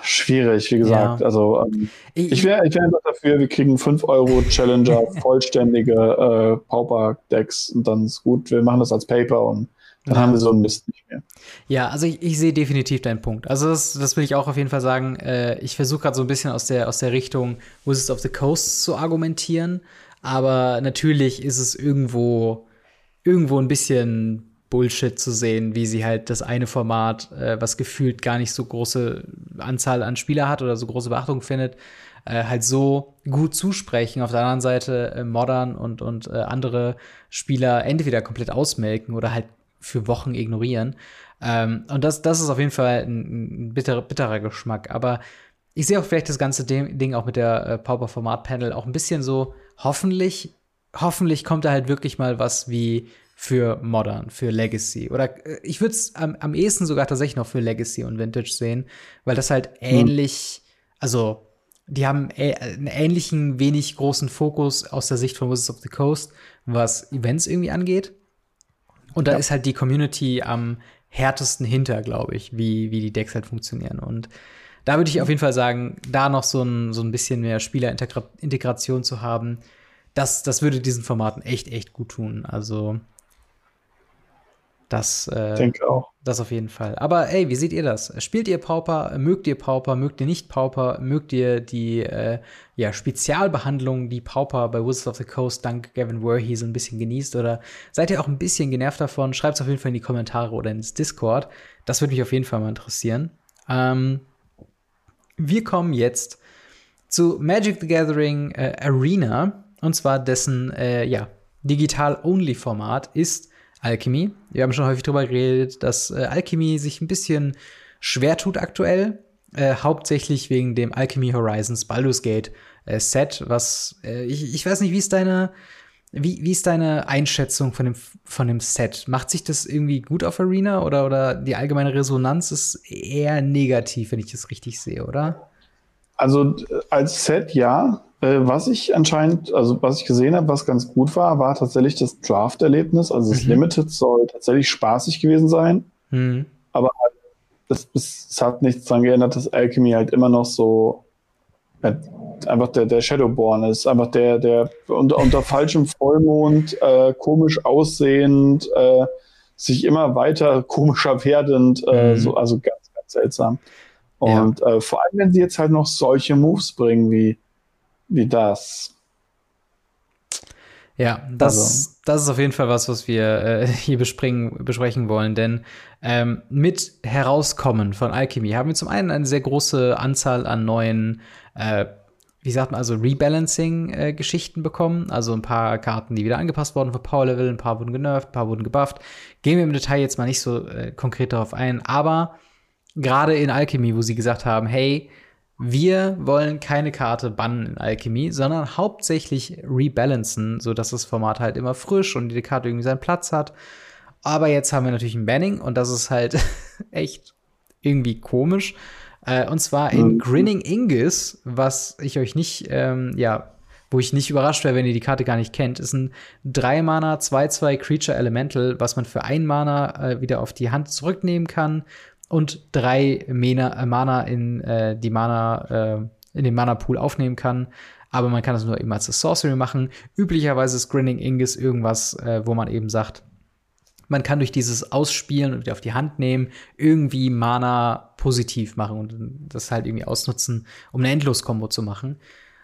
Schwierig, wie gesagt. Ja. Also ähm, ich wäre ich wär einfach dafür, wir kriegen 5 Euro Challenger, vollständige äh, Pauper-Decks und dann ist gut. Wir machen das als Paper und dann ja. haben wir so einen Mist nicht mehr. Ja, also ich, ich sehe definitiv deinen Punkt. Also das, das will ich auch auf jeden Fall sagen. Äh, ich versuche gerade so ein bisschen aus der, aus der Richtung Wizards of the Coast zu argumentieren. Aber natürlich ist es irgendwo, irgendwo ein bisschen Bullshit zu sehen, wie sie halt das eine Format, äh, was gefühlt gar nicht so große Anzahl an Spieler hat oder so große Beachtung findet, äh, halt so gut zusprechen. Auf der anderen Seite äh, Modern und, und äh, andere Spieler entweder komplett ausmelken oder halt für Wochen ignorieren. Ähm, und das, das ist auf jeden Fall ein, ein bitterer, bitterer Geschmack. Aber ich sehe auch vielleicht das ganze Ding auch mit der äh, Pauper Format Panel auch ein bisschen so, hoffentlich, hoffentlich kommt da halt wirklich mal was wie für Modern, für Legacy. Oder äh, ich würde es am, am ehesten sogar tatsächlich noch für Legacy und Vintage sehen, weil das halt hm. ähnlich, also die haben einen ähnlichen, wenig großen Fokus aus der Sicht von Wizards of the Coast, was Events irgendwie angeht. Und da ja. ist halt die Community am härtesten hinter, glaube ich, wie, wie die Decks halt funktionieren. Und da würde ich auf jeden Fall sagen, da noch so ein, so ein bisschen mehr Spielerintegration zu haben, das, das würde diesen Formaten echt, echt gut tun. Also das, äh, denke auch. Das auf jeden Fall. Aber ey, wie seht ihr das? Spielt ihr Pauper? Mögt ihr Pauper? Mögt ihr nicht Pauper? Mögt ihr die äh, ja, Spezialbehandlung, die Pauper bei Wizards of the Coast dank Gavin Worthy so ein bisschen genießt? Oder seid ihr auch ein bisschen genervt davon? Schreibt es auf jeden Fall in die Kommentare oder ins Discord. Das würde mich auf jeden Fall mal interessieren. Ähm, wir kommen jetzt zu Magic the Gathering äh, Arena. Und zwar dessen äh, ja, Digital-Only-Format ist Alchemy. Wir haben schon häufig darüber geredet, dass äh, Alchemy sich ein bisschen schwer tut aktuell. Äh, hauptsächlich wegen dem Alchemy Horizons Baldur's Gate äh, Set, was äh, ich, ich weiß nicht, wie ist deine wie, wie ist deine Einschätzung von dem, von dem Set? Macht sich das irgendwie gut auf Arena oder, oder die allgemeine Resonanz ist eher negativ, wenn ich das richtig sehe, oder? Also äh, als Set ja. Äh, was ich anscheinend, also was ich gesehen habe, was ganz gut war, war tatsächlich das Draft-Erlebnis. Also das mhm. Limited soll tatsächlich spaßig gewesen sein. Mhm. Aber das, das hat nichts daran geändert, dass Alchemy halt immer noch so äh, einfach der, der Shadowborn ist. Einfach der, der unter, unter falschem Vollmond, äh, komisch aussehend, äh, sich immer weiter komischer werdend, äh, mhm. so, also ganz, ganz seltsam. Und ja. äh, vor allem, wenn sie jetzt halt noch solche Moves bringen wie, wie das. Ja, das, also. das ist auf jeden Fall was, was wir äh, hier besprechen, besprechen wollen. Denn ähm, mit Herauskommen von Alchemy haben wir zum einen eine sehr große Anzahl an neuen, äh, wie sagt man, also Rebalancing-Geschichten äh, bekommen. Also ein paar Karten, die wieder angepasst wurden für Power Level, ein paar wurden genervt, ein paar wurden gebufft. Gehen wir im Detail jetzt mal nicht so äh, konkret darauf ein, aber gerade in Alchemy, wo sie gesagt haben, hey, wir wollen keine Karte bannen in Alchemy, sondern hauptsächlich rebalancen, sodass das Format halt immer frisch und die Karte irgendwie seinen Platz hat. Aber jetzt haben wir natürlich ein Banning und das ist halt echt irgendwie komisch. Äh, und zwar in. Grinning Ingus, was ich euch nicht, ähm, ja, wo ich nicht überrascht wäre, wenn ihr die Karte gar nicht kennt, ist ein 3-Mana 2-2 Creature Elemental, was man für ein Mana äh, wieder auf die Hand zurücknehmen kann und drei Mana, äh, Mana in äh, die Mana äh, in den Mana Pool aufnehmen kann. Aber man kann das nur eben als Sorcery machen. Üblicherweise ist Grinning Ingus irgendwas, äh, wo man eben sagt, man kann durch dieses Ausspielen und wieder auf die Hand nehmen, irgendwie Mana positiv machen und das halt irgendwie ausnutzen, um eine Endlos-Kombo zu machen.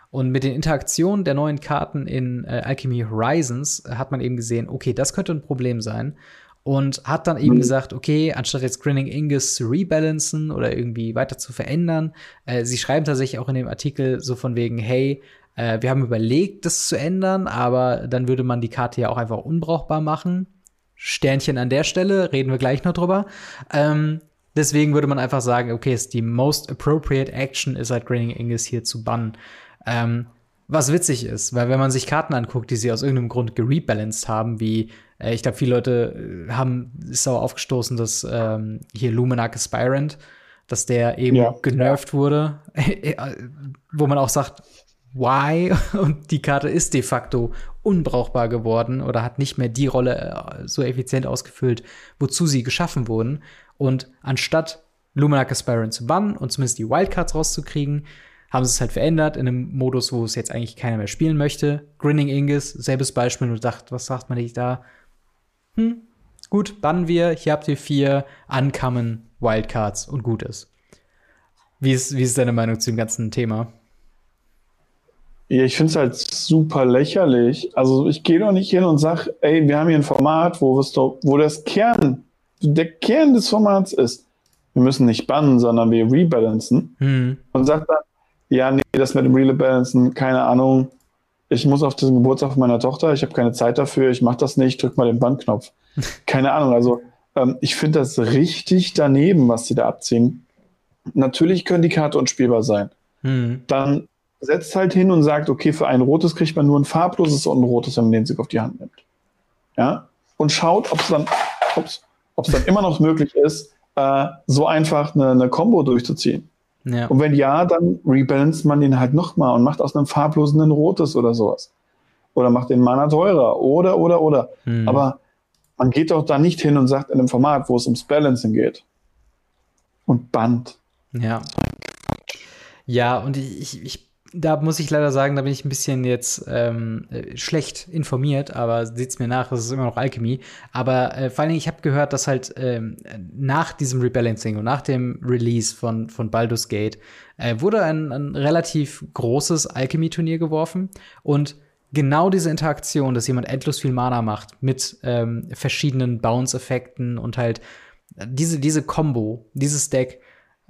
Und mit den Interaktionen der neuen Karten in äh, Alchemy Horizons hat man eben gesehen, okay, das könnte ein Problem sein und hat dann eben mhm. gesagt, okay, anstatt jetzt Grinning Ingus zu rebalancen oder irgendwie weiter zu verändern, äh, sie schreiben tatsächlich auch in dem Artikel so von wegen, hey, äh, wir haben überlegt, das zu ändern, aber dann würde man die Karte ja auch einfach unbrauchbar machen. Sternchen an der Stelle, reden wir gleich noch drüber. Ähm, deswegen würde man einfach sagen, okay, ist die most appropriate action ist halt Grinning Ingus hier zu bannen. Ähm, was witzig ist, weil wenn man sich Karten anguckt, die sie aus irgendeinem Grund gerebalanced haben, wie äh, ich glaube, viele Leute äh, haben sauer aufgestoßen, dass ähm, hier Luminac Aspirant, dass der eben ja. genervt wurde, äh, wo man auch sagt, why? Und die Karte ist de facto unbrauchbar geworden oder hat nicht mehr die Rolle so effizient ausgefüllt, wozu sie geschaffen wurden. Und anstatt Luminac Aspirant zu bannen und zumindest die Wildcards rauszukriegen, haben sie es halt verändert in einem Modus, wo es jetzt eigentlich keiner mehr spielen möchte. Grinning Ingus, selbes Beispiel, und dachte, was sagt man nicht da? hm, gut, bannen wir, hier habt ihr vier Uncommon Wildcards und gut ist. Wie ist, wie ist deine Meinung zu dem ganzen Thema? Ja, ich finde es halt super lächerlich. Also ich gehe doch nicht hin und sage, ey, wir haben hier ein Format, wo, wo das Kern, der Kern des Formats ist, wir müssen nicht bannen, sondern wir rebalancen. Hm. Und sagt dann, ja, nee, das mit dem Rebalancen, keine Ahnung, ich muss auf den Geburtstag meiner Tochter, ich habe keine Zeit dafür, ich mache das nicht, drück mal den Bandknopf. keine Ahnung, also ähm, ich finde das richtig daneben, was sie da abziehen. Natürlich können die Karte unspielbar sein. Mhm. Dann setzt halt hin und sagt, okay, für ein rotes kriegt man nur ein farbloses und ein rotes, wenn man den Sieg auf die Hand nimmt. Ja? Und schaut, ob es dann, ob's, dann immer noch möglich ist, äh, so einfach eine, eine Combo durchzuziehen. Ja. Und wenn ja, dann rebalanced man den halt nochmal und macht aus einem farblosen ein rotes oder sowas. Oder macht den Mana teurer. Oder, oder, oder. Mhm. Aber man geht doch da nicht hin und sagt in einem Format, wo es ums Balancing geht. Und Band. Ja. Ja, und ich, ich da muss ich leider sagen, da bin ich ein bisschen jetzt ähm, äh, schlecht informiert, aber seht's mir nach, es ist immer noch Alchemy. Aber äh, vor allen Dingen, ich habe gehört, dass halt ähm, nach diesem Rebalancing und nach dem Release von, von Baldur's Gate äh, wurde ein, ein relativ großes Alchemy-Turnier geworfen und genau diese Interaktion, dass jemand endlos viel Mana macht mit ähm, verschiedenen Bounce-Effekten und halt diese, diese Combo, dieses Deck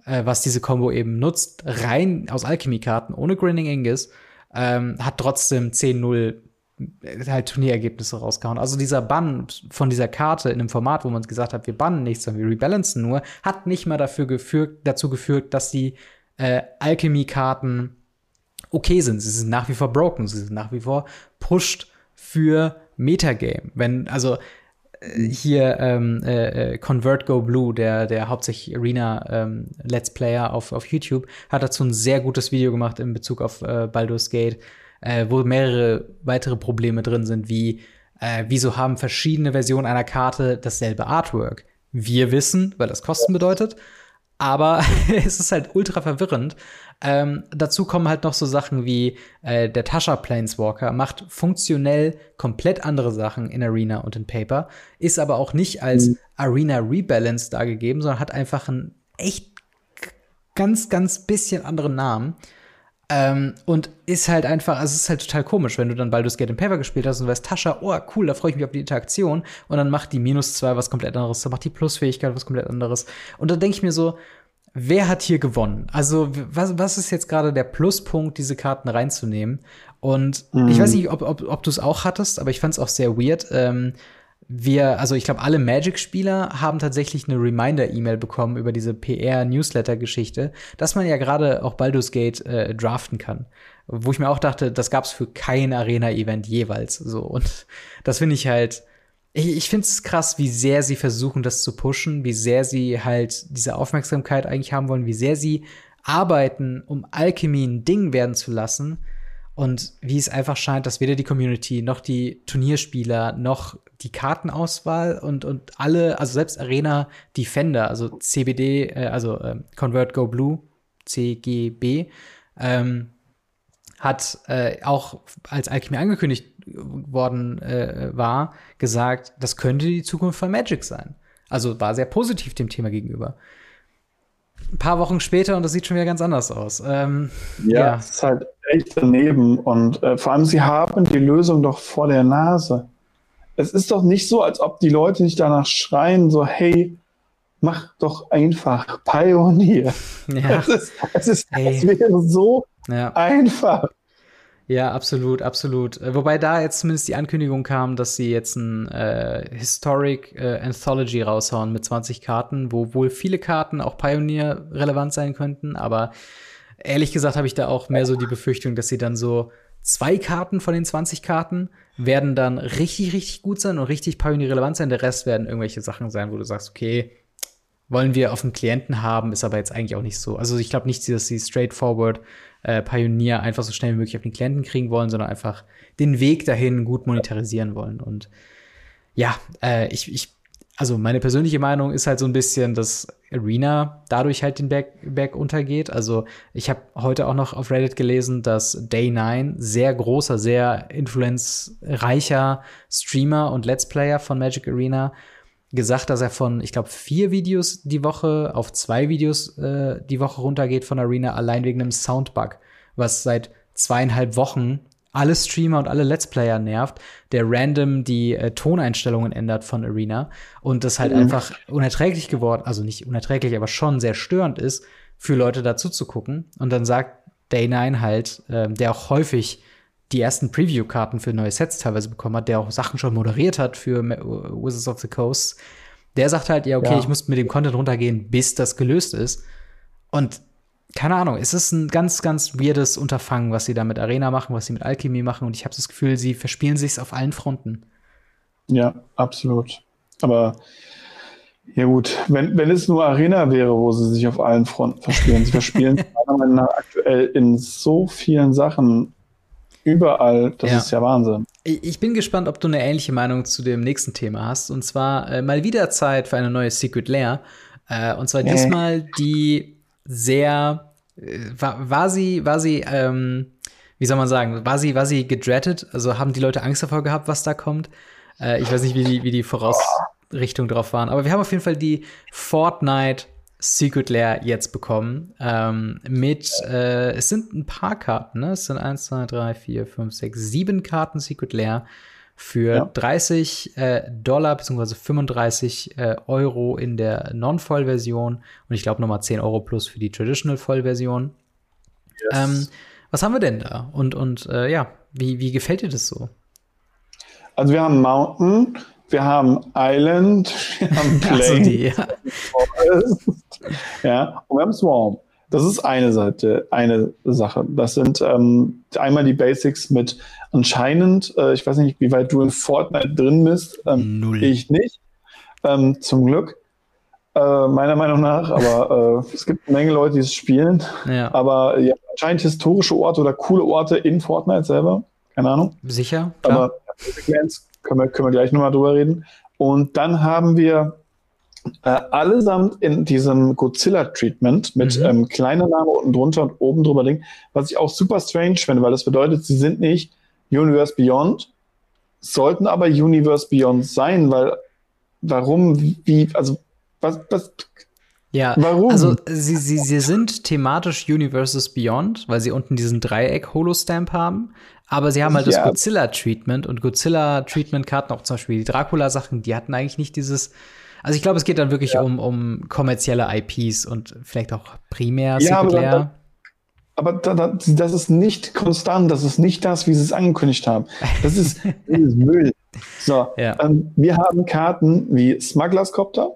äh, was diese Combo eben nutzt, rein aus Alchemy-Karten, ohne Grinning Ingus, ähm, hat trotzdem 10-0 äh, halt Turnierergebnisse rausgehauen. Also dieser Bann von dieser Karte in einem Format, wo man gesagt hat, wir bannen nichts, sondern wir rebalancen nur, hat nicht mal dafür geführt, dazu geführt, dass die äh, Alchemy-Karten okay sind. Sie sind nach wie vor broken, sie sind nach wie vor pushed für Metagame. Wenn, also hier ähm, äh, äh, Convert Go Blue, der, der hauptsächlich Arena ähm, Let's Player auf, auf YouTube, hat dazu ein sehr gutes Video gemacht in Bezug auf äh, Baldur's Gate, äh, wo mehrere weitere Probleme drin sind, wie äh, wieso haben verschiedene Versionen einer Karte dasselbe Artwork? Wir wissen, weil das Kosten bedeutet, Aber es ist halt ultra verwirrend. Ähm, dazu kommen halt noch so Sachen wie äh, der Tasha Planeswalker macht funktionell komplett andere Sachen in Arena und in Paper, ist aber auch nicht als mhm. Arena Rebalance dargegeben, sondern hat einfach einen echt ganz, ganz bisschen anderen Namen. Ähm, und ist halt einfach, also es ist halt total komisch, wenn du dann Baldur's Gate in Paper gespielt hast und weißt, Tascha, oh cool, da freue ich mich auf die Interaktion. Und dann macht die Minus zwei was komplett anderes, dann macht die Plusfähigkeit was komplett anderes. Und da denke ich mir so, wer hat hier gewonnen? Also, was, was ist jetzt gerade der Pluspunkt, diese Karten reinzunehmen? Und mhm. ich weiß nicht, ob, ob, ob du es auch hattest, aber ich fand es auch sehr weird. Ähm, wir, also ich glaube, alle Magic-Spieler haben tatsächlich eine Reminder-E-Mail bekommen über diese PR-Newsletter-Geschichte, dass man ja gerade auch Baldur's Gate äh, draften kann. Wo ich mir auch dachte, das gab's für kein Arena-Event jeweils so. Und das finde ich halt, ich, ich finde es krass, wie sehr sie versuchen, das zu pushen, wie sehr sie halt diese Aufmerksamkeit eigentlich haben wollen, wie sehr sie arbeiten, um Alchemy ein Ding werden zu lassen. Und wie es einfach scheint, dass weder die Community noch die Turnierspieler noch die Kartenauswahl und, und alle, also selbst Arena Defender, also CBD, äh, also äh, Convert Go Blue, CGB, ähm, hat äh, auch als Alchemy angekündigt worden äh, war, gesagt, das könnte die Zukunft von Magic sein. Also war sehr positiv dem Thema gegenüber. Ein paar Wochen später und das sieht schon wieder ganz anders aus. Ähm, ja, ja, es ist halt echt daneben und äh, vor allem sie haben die Lösung doch vor der Nase es ist doch nicht so, als ob die Leute nicht danach schreien, so, hey, mach doch einfach Pionier. Ja. Es, ist, es, ist, es wäre so ja. einfach. Ja, absolut, absolut. Äh, wobei da jetzt zumindest die Ankündigung kam, dass sie jetzt ein äh, Historic äh, Anthology raushauen mit 20 Karten, wo wohl viele Karten auch Pioneer relevant sein könnten, aber ehrlich gesagt habe ich da auch mehr so die Befürchtung, dass sie dann so zwei Karten von den 20 Karten werden dann richtig, richtig gut sein und richtig Pioneer-relevant sein. Der Rest werden irgendwelche Sachen sein, wo du sagst, okay, wollen wir auf dem Klienten haben, ist aber jetzt eigentlich auch nicht so. Also ich glaube nicht, dass sie straightforward äh, Pioneer einfach so schnell wie möglich auf den Klienten kriegen wollen, sondern einfach den Weg dahin gut monetarisieren wollen. Und ja, äh, ich, ich also meine persönliche Meinung ist halt so ein bisschen, dass Arena dadurch halt den Berg, Berg untergeht. Also ich habe heute auch noch auf Reddit gelesen, dass Day9 sehr großer, sehr influenzreicher Streamer und Let's Player von Magic Arena gesagt, dass er von, ich glaube, vier Videos die Woche auf zwei Videos äh, die Woche runtergeht von Arena, allein wegen einem Soundbug, was seit zweieinhalb Wochen alle Streamer und alle Let's Player nervt, der random die äh, Toneinstellungen ändert von Arena und das halt mhm. einfach unerträglich geworden, also nicht unerträglich, aber schon sehr störend ist, für Leute dazu zu gucken. Und dann sagt Day9 halt, äh, der auch häufig die ersten Preview-Karten für neue Sets teilweise bekommen hat, der auch Sachen schon moderiert hat für Wizards of the Coast, der sagt halt, ja, okay, ja. ich muss mit dem Content runtergehen, bis das gelöst ist. Und keine Ahnung, es ist ein ganz, ganz weirdes Unterfangen, was sie da mit Arena machen, was sie mit Alchemy machen. Und ich habe das Gefühl, sie verspielen sich auf allen Fronten. Ja, absolut. Aber ja gut, wenn, wenn es nur Arena wäre, wo sie sich auf allen Fronten verspielen. Sie verspielen meiner Meinung nach aktuell in so vielen Sachen überall. Das ja. ist ja Wahnsinn. Ich bin gespannt, ob du eine ähnliche Meinung zu dem nächsten Thema hast. Und zwar äh, mal wieder Zeit für eine neue Secret Lair. Äh, und zwar äh. diesmal die sehr, äh, war, war sie, war sie, ähm, wie soll man sagen, war sie, war sie gedrettet? Also haben die Leute Angst davor gehabt, was da kommt? Äh, ich weiß nicht, wie die, wie die Vorausrichtungen drauf waren. Aber wir haben auf jeden Fall die Fortnite Secret Lair jetzt bekommen. Ähm, mit, äh, es sind ein paar Karten, ne? Es sind 1, 2, 3, 4, 5, 6, 7 Karten Secret Lair für ja. 30 äh, Dollar bzw. 35 äh, Euro in der Non-Voll-Version und ich glaube nochmal 10 Euro plus für die Traditional-Voll-Version. Yes. Ähm, was haben wir denn da? Und, und äh, ja, wie, wie gefällt dir das so? Also wir haben Mountain, wir haben Island, wir haben Plain. Also die, ja. Ja, und wir haben Swarm. Das ist eine Seite, eine Sache. Das sind ähm, einmal die Basics mit anscheinend, äh, ich weiß nicht, wie weit du in Fortnite drin bist. Ähm, Null. Ich nicht. Ähm, zum Glück. Äh, meiner Meinung nach, aber äh, es gibt eine Menge Leute, die es spielen. Ja. Aber ja, anscheinend historische Orte oder coole Orte in Fortnite selber. Keine Ahnung. Sicher. Klar. Aber Clans können wir, können wir gleich nochmal drüber reden. Und dann haben wir Äh, allesamt in diesem Godzilla-Treatment mit mhm. ähm, kleiner Name unten drunter und oben drüber Ding, was ich auch super strange finde, weil das bedeutet, sie sind nicht Universe Beyond, sollten aber Universe Beyond sein, weil warum, wie, also was, was, ja, Warum? Also sie, sie, sie sind thematisch Universes Beyond, weil sie unten diesen Dreieck-Holostamp haben. Aber sie haben halt ja. das Godzilla-Treatment und Godzilla-Treatment-Karten, auch zum Beispiel die Dracula-Sachen, die hatten eigentlich nicht dieses. Also ich glaube, es geht dann wirklich ja. um, um kommerzielle IPs und vielleicht auch primär ja, aber, da, aber da, da, das ist nicht konstant, das ist nicht das, wie sie es angekündigt haben. Das ist, das ist Müll. So, ja. ähm, wir haben Karten wie Smugglers Copter,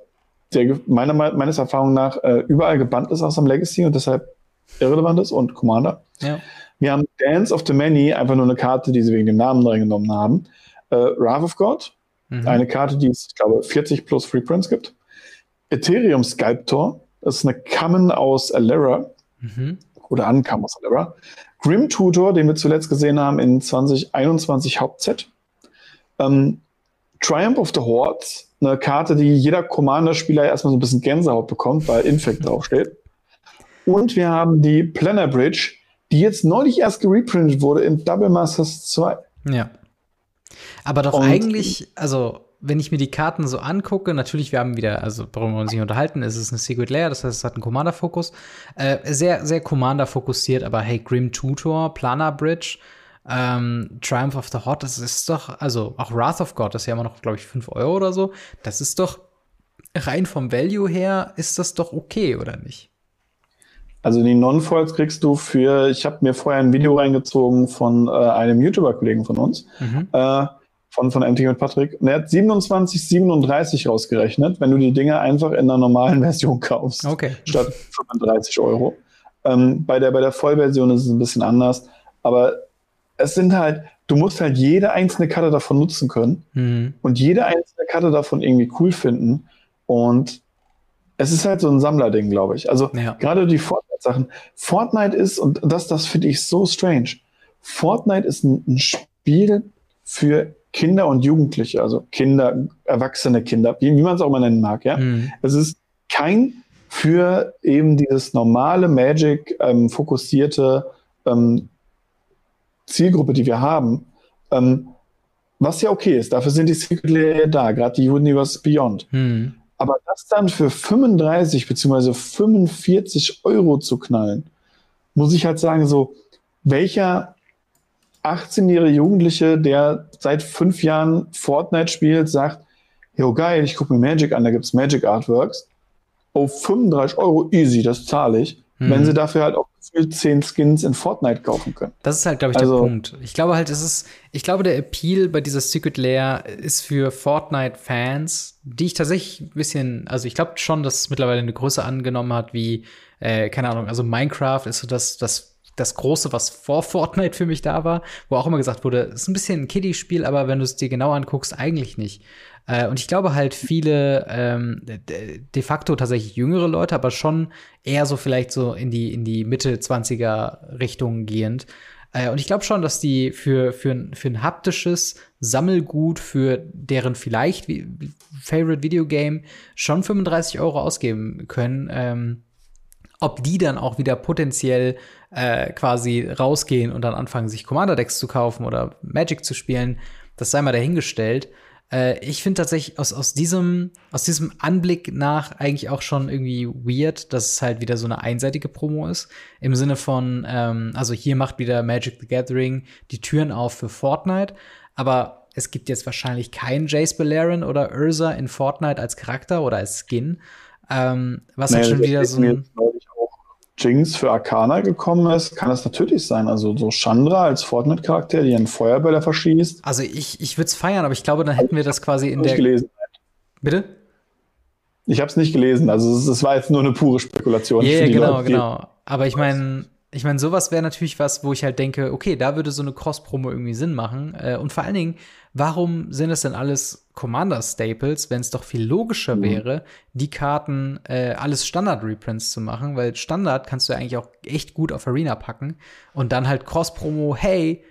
der meiner, meines Erfahrung nach äh, überall gebannt ist aus dem Legacy und deshalb irrelevant ist und Commander. Ja. Wir haben Dance of the Many, einfach nur eine Karte, die sie wegen dem Namen reingenommen haben. Äh, Wrath of God, mhm. eine Karte, die es, ich glaube, 40 plus Free Prints gibt. Ethereum Sculptor, das ist eine Common aus Alera. Mhm. Oder Uncome aus Alera. Grim Tutor, den wir zuletzt gesehen haben in 2021 Hauptset. Ähm, Triumph of the Hordes, eine Karte, die jeder Commander-Spieler erstmal so ein bisschen Gänsehaut bekommt, weil Infect draufsteht. Und wir haben die Planner Bridge, die jetzt neulich erst gereprintet wurde in Double Masters 2. Ja. Aber doch Und eigentlich, also wenn ich mir die Karten so angucke, natürlich, wir haben wieder, also warum wir uns nicht unterhalten, ist es eine Secret Layer, das heißt, es hat einen Commander-Fokus. Äh, sehr, sehr Commander-fokussiert, aber hey, Grim Tutor, Planar Bridge, ähm, Triumph of the Hot, das ist doch, also auch Wrath of God, das ist ja immer noch, glaube ich, 5 Euro oder so. Das ist doch rein vom Value her, ist das doch okay, oder nicht? Also die Non-Foils kriegst du für, ich habe mir vorher ein Video reingezogen von äh, einem YouTuber-Kollegen von uns, mhm. äh, von, von MT mit Patrick. Und er hat 27, 37 rausgerechnet, wenn du die Dinge einfach in der normalen Version kaufst. Okay. Statt 35 Euro. Ähm, bei, der, bei der Vollversion ist es ein bisschen anders. Aber es sind halt, du musst halt jede einzelne Karte davon nutzen können mhm. und jede einzelne Karte davon irgendwie cool finden. Und es ist halt so ein Sammlerding, glaube ich. Also ja. gerade die Fortnite-Sachen. Fortnite ist, und das, das finde ich so strange. Fortnite ist ein, ein, Spiel für Kinder und Jugendliche, also Kinder, erwachsene Kinder, wie, wie man es auch mal nennen mag, ja. Mhm. Es ist kein für eben dieses normale Magic ähm, fokussierte ähm, Zielgruppe, die wir haben, ähm, was ja okay ist, dafür sind die Secret Layer da, gerade die Universe Beyond. Hm. Aber das dann für 35 bzw. 45 Euro zu knallen, muss ich halt sagen, so, welcher 18-jährige Jugendliche, der seit fünf Jahren Fortnite spielt, sagt, jo geil, ich gucke mir Magic an, da gibt's Magic Artworks. Oh, 35 Euro, easy, das zahle ich. Mhm. Wenn sie dafür halt auch gefühlt zehn Skins in Fortnite kaufen können. Das ist halt, glaube ich, also, der Punkt. Ich glaube halt, es ist, ich glaube, der Appeal bei dieser Secret Lair ist für Fortnite-Fans, die ich tatsächlich ein bisschen, also ich glaube schon, dass es mittlerweile eine Größe angenommen hat, wie, äh, keine Ahnung, also Minecraft ist so das, das das Große, was vor Fortnite für mich da war, wo auch immer gesagt wurde, es ist ein bisschen ein Kiddie-Spiel, aber wenn du es dir genau anguckst, eigentlich nicht. Äh, und ich glaube halt viele ähm, de facto tatsächlich jüngere Leute, aber schon eher so vielleicht so in die, in die Mitte 20er Richtung gehend. Äh, und ich glaube schon, dass die für, für, für ein haptisches Sammelgut, für deren vielleicht Favorite Video Game schon 35 Euro ausgeben können. Ähm, ob die dann auch wieder potenziell äh, quasi rausgehen und dann anfangen, sich Commander-Decks zu kaufen oder Magic zu spielen, das sei mal dahingestellt. Äh, ich finde tatsächlich aus, aus, diesem, aus diesem Anblick nach eigentlich auch schon irgendwie weird, dass es halt wieder so eine einseitige Promo ist. Im Sinne von, ähm, also hier macht wieder Magic the Gathering die Türen auf für Fortnite, aber es gibt jetzt wahrscheinlich keinen Jace Balerion oder Ursa in Fortnite als Charakter oder als Skin. Ähm, was naja, halt schon wieder so ein. Jinx für Arcana gekommen ist, kann das natürlich sein. Also so Chandra als Fortnite-Charakter, die einen Feuerbäller verschießt. Also ich, ich würde es feiern, aber ich glaube, dann hätten wir das quasi in der. Gelesen. Bitte? Ich habe es nicht gelesen. Also es, es, war jetzt nur eine pure Spekulation. Ja, yeah, genau, Leute, genau. Aber ich meine, ich meine, sowas wäre natürlich was, wo ich halt denke, okay, da würde so eine Cross-Promo irgendwie Sinn machen. Äh, und vor allen Dingen, warum sind es denn alles Commander-Staples, wenn es doch viel logischer mhm. wäre, die Karten äh, alles Standard-Reprints zu machen? Weil Standard kannst du ja eigentlich auch echt gut auf Arena packen und dann halt Cross-Promo, hey,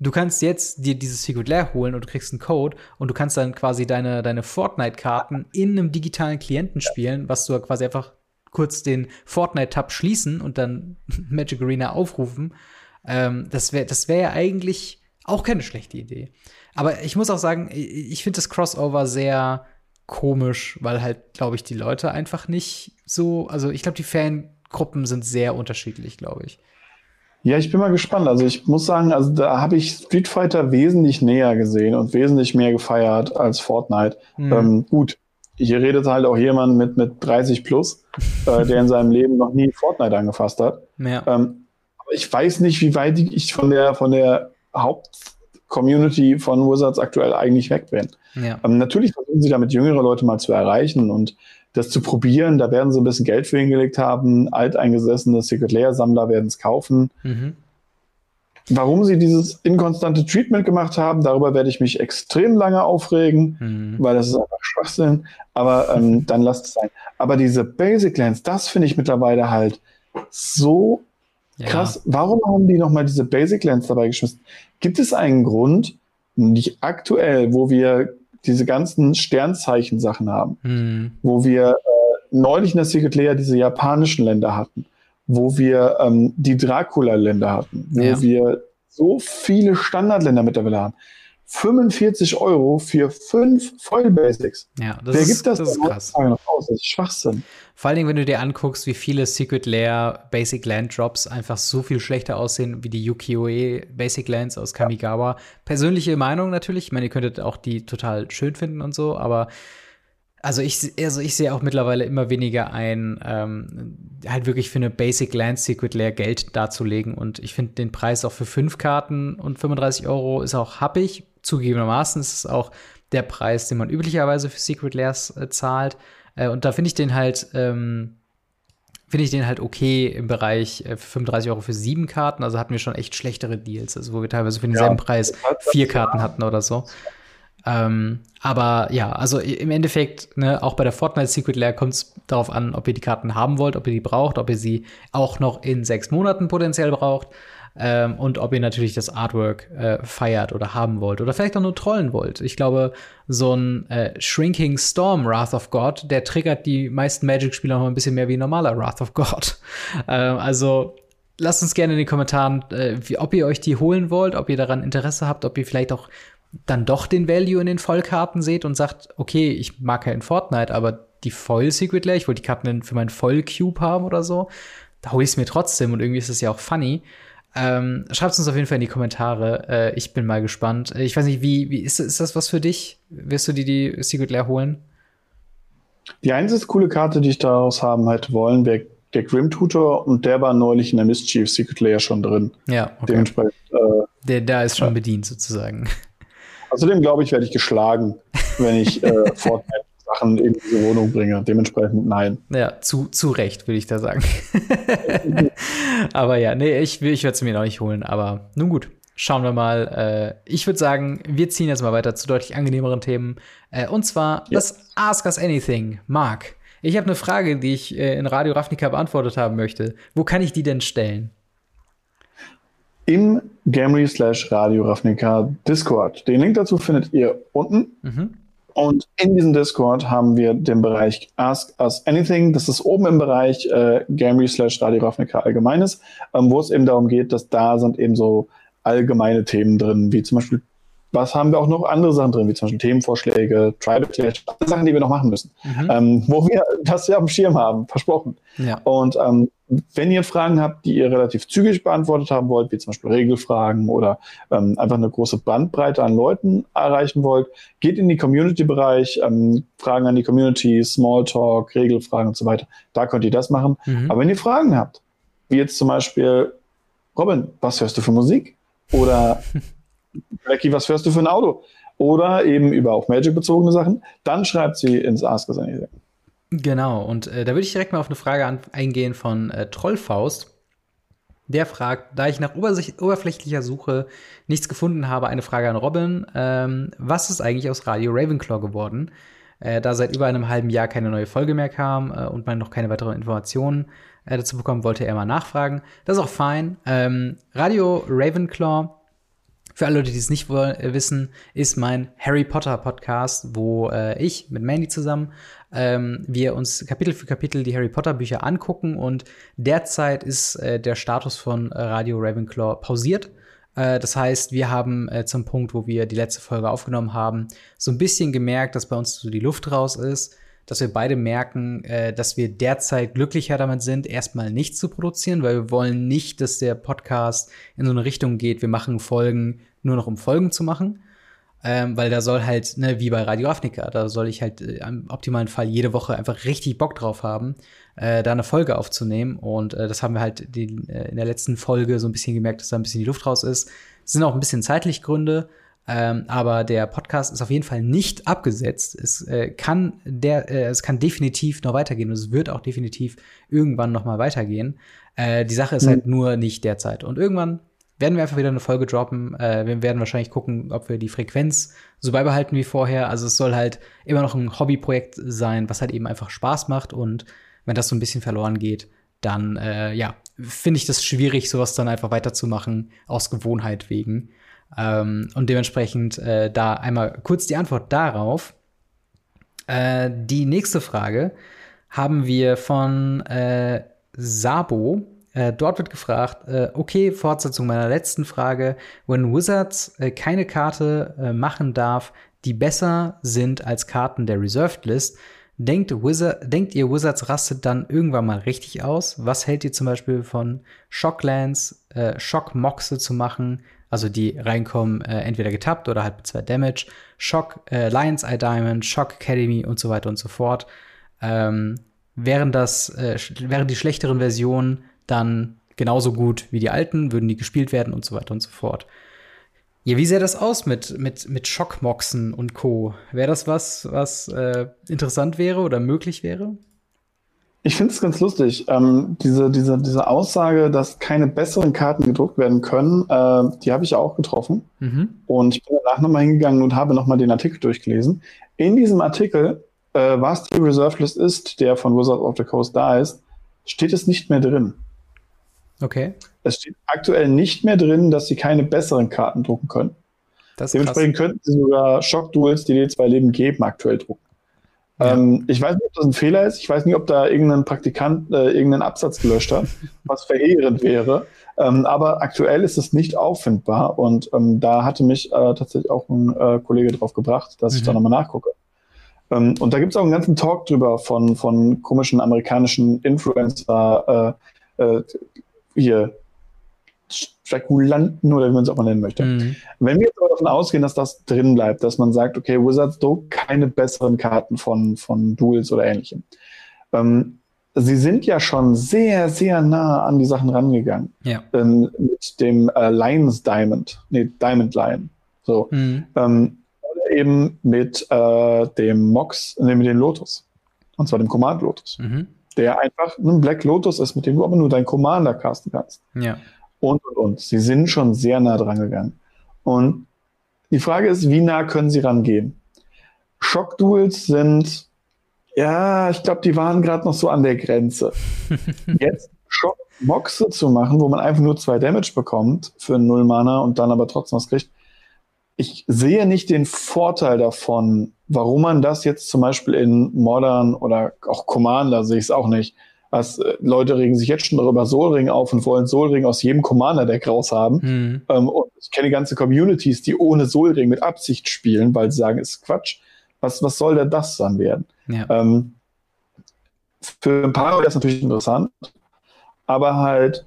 du kannst jetzt dir dieses Secret Lair holen und du kriegst einen Code und du kannst dann quasi deine, deine Fortnite-Karten in einem digitalen Klienten spielen, was du quasi einfach kurz den Fortnite-Tab schließen und dann Magic Arena aufrufen. Ähm, das wäre das wär ja eigentlich auch keine schlechte Idee. Aber ich muss auch sagen, ich finde das Crossover sehr komisch, weil halt, glaube ich, die Leute einfach nicht so, also ich glaube, die Fangruppen sind sehr unterschiedlich, glaube ich. Ja, ich bin mal gespannt. Also ich muss sagen, also da habe ich Street Fighter wesentlich näher gesehen und wesentlich mehr gefeiert als Fortnite. Mhm. Ähm, gut, hier redet halt auch jemand mit, mit 30 plus, äh, der in seinem Leben noch nie Fortnite angefasst hat. Ja. Ähm, aber ich weiß nicht, wie weit ich von der, von der Hauptcommunity von Wizards aktuell eigentlich weg bin. Ja. Ähm, natürlich versuchen sie damit jüngere Leute mal zu erreichen und das zu probieren. Da werden sie ein bisschen Geld für hingelegt haben. Alteingesessene Secret Layer-Sammler werden es kaufen. Mhm. Warum sie dieses inkonstante Treatment gemacht haben, darüber werde ich mich extrem lange aufregen, mhm. weil das ist einfach Schwachsinn. Aber ähm, dann lasst es sein. Aber diese Basic Lands, das finde ich mittlerweile halt so ja. krass. Warum haben die nochmal diese Basic Lands dabei geschmissen? Gibt es einen Grund, nicht aktuell, wo wir diese ganzen Sternzeichen-Sachen haben, mhm. wo wir äh, neulich in der Secret Layer diese japanischen Länder hatten, wo wir ähm, die Dracula-Länder hatten, wo ja. wir so viele Standardländer mittlerweile haben. 45 Euro für fünf Foil Basics. Ja, das Wer ist, gibt das, das ist krass. Noch aus? Das ist Schwachsinn. Vor allen Dingen, wenn du dir anguckst, wie viele Secret Lair Basic Land Drops einfach so viel schlechter aussehen wie die Yukioe Basic Lands aus Kamigawa. Ja. Persönliche Meinung natürlich. Ich meine, ihr könntet auch die total schön finden und so, aber also ich, also ich sehe auch mittlerweile immer weniger ein, ähm, halt wirklich für eine Basic Land Secret Lair Geld darzulegen. Und ich finde den Preis auch für fünf Karten und 35 Euro ist auch happig. Zugegebenermaßen ist es auch der Preis, den man üblicherweise für Secret Lairs äh, zahlt. Äh, und da finde ich den halt, ähm, finde ich den halt okay im Bereich äh, 35 Euro für sieben Karten. Also hatten wir schon echt schlechtere Deals, also wo wir teilweise für denselben ja, Preis vier Karten hatten oder so. Ähm, aber ja, also im Endeffekt, ne, auch bei der Fortnite Secret Lair kommt es darauf an, ob ihr die Karten haben wollt, ob ihr die braucht, ob ihr sie auch noch in sechs Monaten potenziell braucht. Ähm, und ob ihr natürlich das Artwork äh, feiert oder haben wollt oder vielleicht auch nur trollen wollt. Ich glaube, so ein äh, Shrinking Storm Wrath of God, der triggert die meisten Magic-Spieler noch ein bisschen mehr wie ein normaler Wrath of God. ähm, also lasst uns gerne in den Kommentaren, äh, wie, ob ihr euch die holen wollt, ob ihr daran Interesse habt, ob ihr vielleicht auch dann doch den Value in den Vollkarten seht und sagt, okay, ich mag kein Fortnite, aber die Foil Secret Lair, ich wollte die Karten für meinen Voll Cube haben oder so, da hole ich es mir trotzdem und irgendwie ist es ja auch funny. Ähm, Schreibt uns auf jeden Fall in die Kommentare. Äh, ich bin mal gespannt. Äh, ich weiß nicht, wie, wie ist, ist das was für dich? Wirst du dir die Secret Lair holen? Die einzige coole Karte, die ich daraus haben hätte wollen, wäre der Grim Tutor und der war neulich in der Mischief Secret Layer schon drin. Ja, okay. Dementsprechend. Äh, der da ist schon ja. bedient sozusagen. Außerdem glaube ich, werde ich geschlagen, wenn ich äh, Fortnite Sachen in diese Wohnung bringe. Dementsprechend nein. Ja, zu, zu Recht, würde ich da sagen. aber ja, nee, ich, ich werde es mir noch nicht holen. Aber nun gut, schauen wir mal. Äh, ich würde sagen, wir ziehen jetzt mal weiter zu deutlich angenehmeren Themen. Äh, und zwar yes. das Ask Us Anything. Marc, ich habe eine Frage, die ich äh, in Radio Ravnica beantwortet haben möchte. Wo kann ich die denn stellen? im Gamery slash Radio Ravnica Discord. Den Link dazu findet ihr unten. Mhm. Und in diesem Discord haben wir den Bereich Ask Us Anything. Das ist oben im Bereich äh, Gamery slash Radio Ravnica Allgemeines, ähm, wo es eben darum geht, dass da sind eben so allgemeine Themen drin, wie zum Beispiel was haben wir auch noch andere Sachen drin, wie zum Beispiel Themenvorschläge, Tribal Clash, Sachen, die wir noch machen müssen, mhm. ähm, wo wir das ja am Schirm haben, versprochen. Ja. Und ähm, wenn ihr Fragen habt, die ihr relativ zügig beantwortet haben wollt, wie zum Beispiel Regelfragen oder ähm, einfach eine große Bandbreite an Leuten erreichen wollt, geht in die Community-Bereich, ähm, Fragen an die Community, Smalltalk, Regelfragen und so weiter. Da könnt ihr das machen. Mhm. Aber wenn ihr Fragen habt, wie jetzt zum Beispiel, Robin, was hörst du für Musik? Oder Becky, was hörst du für ein Auto? Oder eben über auch Magic-bezogene Sachen, dann schreibt sie ins Ask Us Anything. Genau, und äh, da würde ich direkt mal auf eine Frage an, eingehen von äh, Trollfaust. Der fragt, da ich nach oberflächlicher Suche nichts gefunden habe, eine Frage an Robin. Ähm, was ist eigentlich aus Radio Ravenclaw geworden? Äh, da seit über einem halben Jahr keine neue Folge mehr kam äh, und man noch keine weiteren Informationen äh, dazu bekommen, wollte er mal nachfragen. Das ist auch fein. Ähm, Radio Ravenclaw Für alle Leute, die es nicht äh, wissen, ist mein Harry Potter Podcast, wo äh, ich mit Mandy zusammen ähm, wir uns Kapitel für Kapitel die Harry Potter Bücher angucken und derzeit ist äh, der Status von Radio Ravenclaw pausiert. Äh, das heißt, wir haben äh, zum Punkt, wo wir die letzte Folge aufgenommen haben, so ein bisschen gemerkt, dass bei uns so die Luft raus ist dass wir beide merken, äh, dass wir derzeit glücklicher damit sind, erstmal nichts zu produzieren, weil wir wollen nicht, dass der Podcast in so eine Richtung geht, wir machen Folgen nur noch um Folgen zu machen. Ähm, weil da soll halt, ne, wie bei Radio Afnica, da soll ich halt äh, im optimalen Fall jede Woche einfach richtig Bock drauf haben, äh, da eine Folge aufzunehmen. Und äh, das haben wir halt die, äh, in der letzten Folge so ein bisschen gemerkt, dass da ein bisschen die Luft raus ist. Es sind auch ein bisschen zeitlich Gründe. Ähm, aber der Podcast ist auf jeden Fall nicht abgesetzt. Es äh, kann der, äh, es kann definitiv noch weitergehen und es wird auch definitiv irgendwann noch mal weitergehen. Äh, die Sache ist mhm. halt nur nicht derzeit. Und irgendwann werden wir einfach wieder eine Folge droppen. Äh, wir werden wahrscheinlich gucken, ob wir die Frequenz so beibehalten wie vorher. Also es soll halt immer noch ein Hobbyprojekt sein, was halt eben einfach Spaß macht. Und wenn das so ein bisschen verloren geht, dann äh, ja, finde ich das schwierig, sowas dann einfach weiterzumachen aus Gewohnheit wegen. Ähm, und dementsprechend äh, da einmal kurz die Antwort darauf. Äh, die nächste Frage haben wir von äh, Sabo. Äh, dort wird gefragt, äh, okay, Fortsetzung meiner letzten Frage. Wenn Wizards äh, keine Karte machen darf, die besser sind als Karten der Reserved List, Denkt, Wizard, denkt ihr, Wizards rastet dann irgendwann mal richtig aus? Was hält ihr zum Beispiel von Shocklands, äh, Shockmoxe zu machen? Also die reinkommen, äh, entweder getappt oder halt mit zwei Damage. Shock, äh, Lions Eye Diamond, Shock Academy und so weiter und so fort. Ähm, wären das, äh, wären die schlechteren Versionen dann genauso gut wie die alten, würden die gespielt werden und so weiter und so fort. Ja, wie sähe das aus mit, mit, mit Schockmoxen und Co.? Wäre das was, was äh, interessant wäre oder möglich wäre? Ich finde es ganz lustig. Ähm, diese, diese, diese Aussage, dass keine besseren Karten gedruckt werden können, äh, die habe ich auch getroffen. Mhm. Und ich bin danach nochmal hingegangen und habe nochmal den Artikel durchgelesen. In diesem Artikel, äh, was die Reserve List ist, der von Wizards of the Coast da ist, steht es nicht mehr drin. Okay. Es steht aktuell nicht mehr drin, dass sie keine besseren Karten drucken können. Dementsprechend krass. könnten sie sogar Shock Duels, die dir zwei Leben geben, aktuell drucken. Ja. Ähm, ich weiß nicht, ob das ein Fehler ist. Ich weiß nicht, ob da irgendein Praktikant äh, irgendeinen Absatz gelöscht hat, was verheerend wäre. Ähm, aber aktuell ist es nicht auffindbar. Und ähm, da hatte mich äh, tatsächlich auch ein äh, Kollege drauf gebracht, dass mhm. ich da nochmal nachgucke. Ähm, und da gibt es auch einen ganzen Talk drüber von, von komischen amerikanischen Influencer, äh, äh, hier, Spekulanten oder wie man es auch mal nennen möchte. Mhm. Wenn wir jetzt aber davon ausgehen, dass das drin bleibt, dass man sagt, okay, Wizards druckt keine besseren Karten von, von Duels oder ähnlichem. Ähm, sie sind ja schon sehr, sehr nah an die Sachen rangegangen. Ja. Ähm, mit dem äh, Lions Diamond, nee, Diamond Lion. So. Mhm. Ähm, oder eben mit äh, dem Mox, nee, mit dem Lotus. Und zwar dem Command Lotus. Mhm. Der einfach ein Black Lotus ist, mit dem du aber nur deinen Commander casten kannst. Ja und, und, und. Sie sind schon sehr nah dran gegangen. Und die Frage ist, wie nah können sie rangehen? Schockduels sind, ja, ich glaube, die waren gerade noch so an der Grenze. Jetzt Schockboxe zu machen, wo man einfach nur zwei Damage bekommt für null Mana und dann aber trotzdem was kriegt. Ich sehe nicht den Vorteil davon, warum man das jetzt zum Beispiel in Modern oder auch Commander sehe ich es auch nicht, was, äh, Leute regen sich jetzt schon darüber Soul auf und wollen Soul aus jedem Commander-Deck raus haben. Mhm. Ähm, und ich kenne ganze Communities, die ohne Soul mit Absicht spielen, weil sie sagen, ist Quatsch. Was, was soll denn das dann werden? Ja. Ähm, für ein paar wäre das natürlich interessant, aber halt,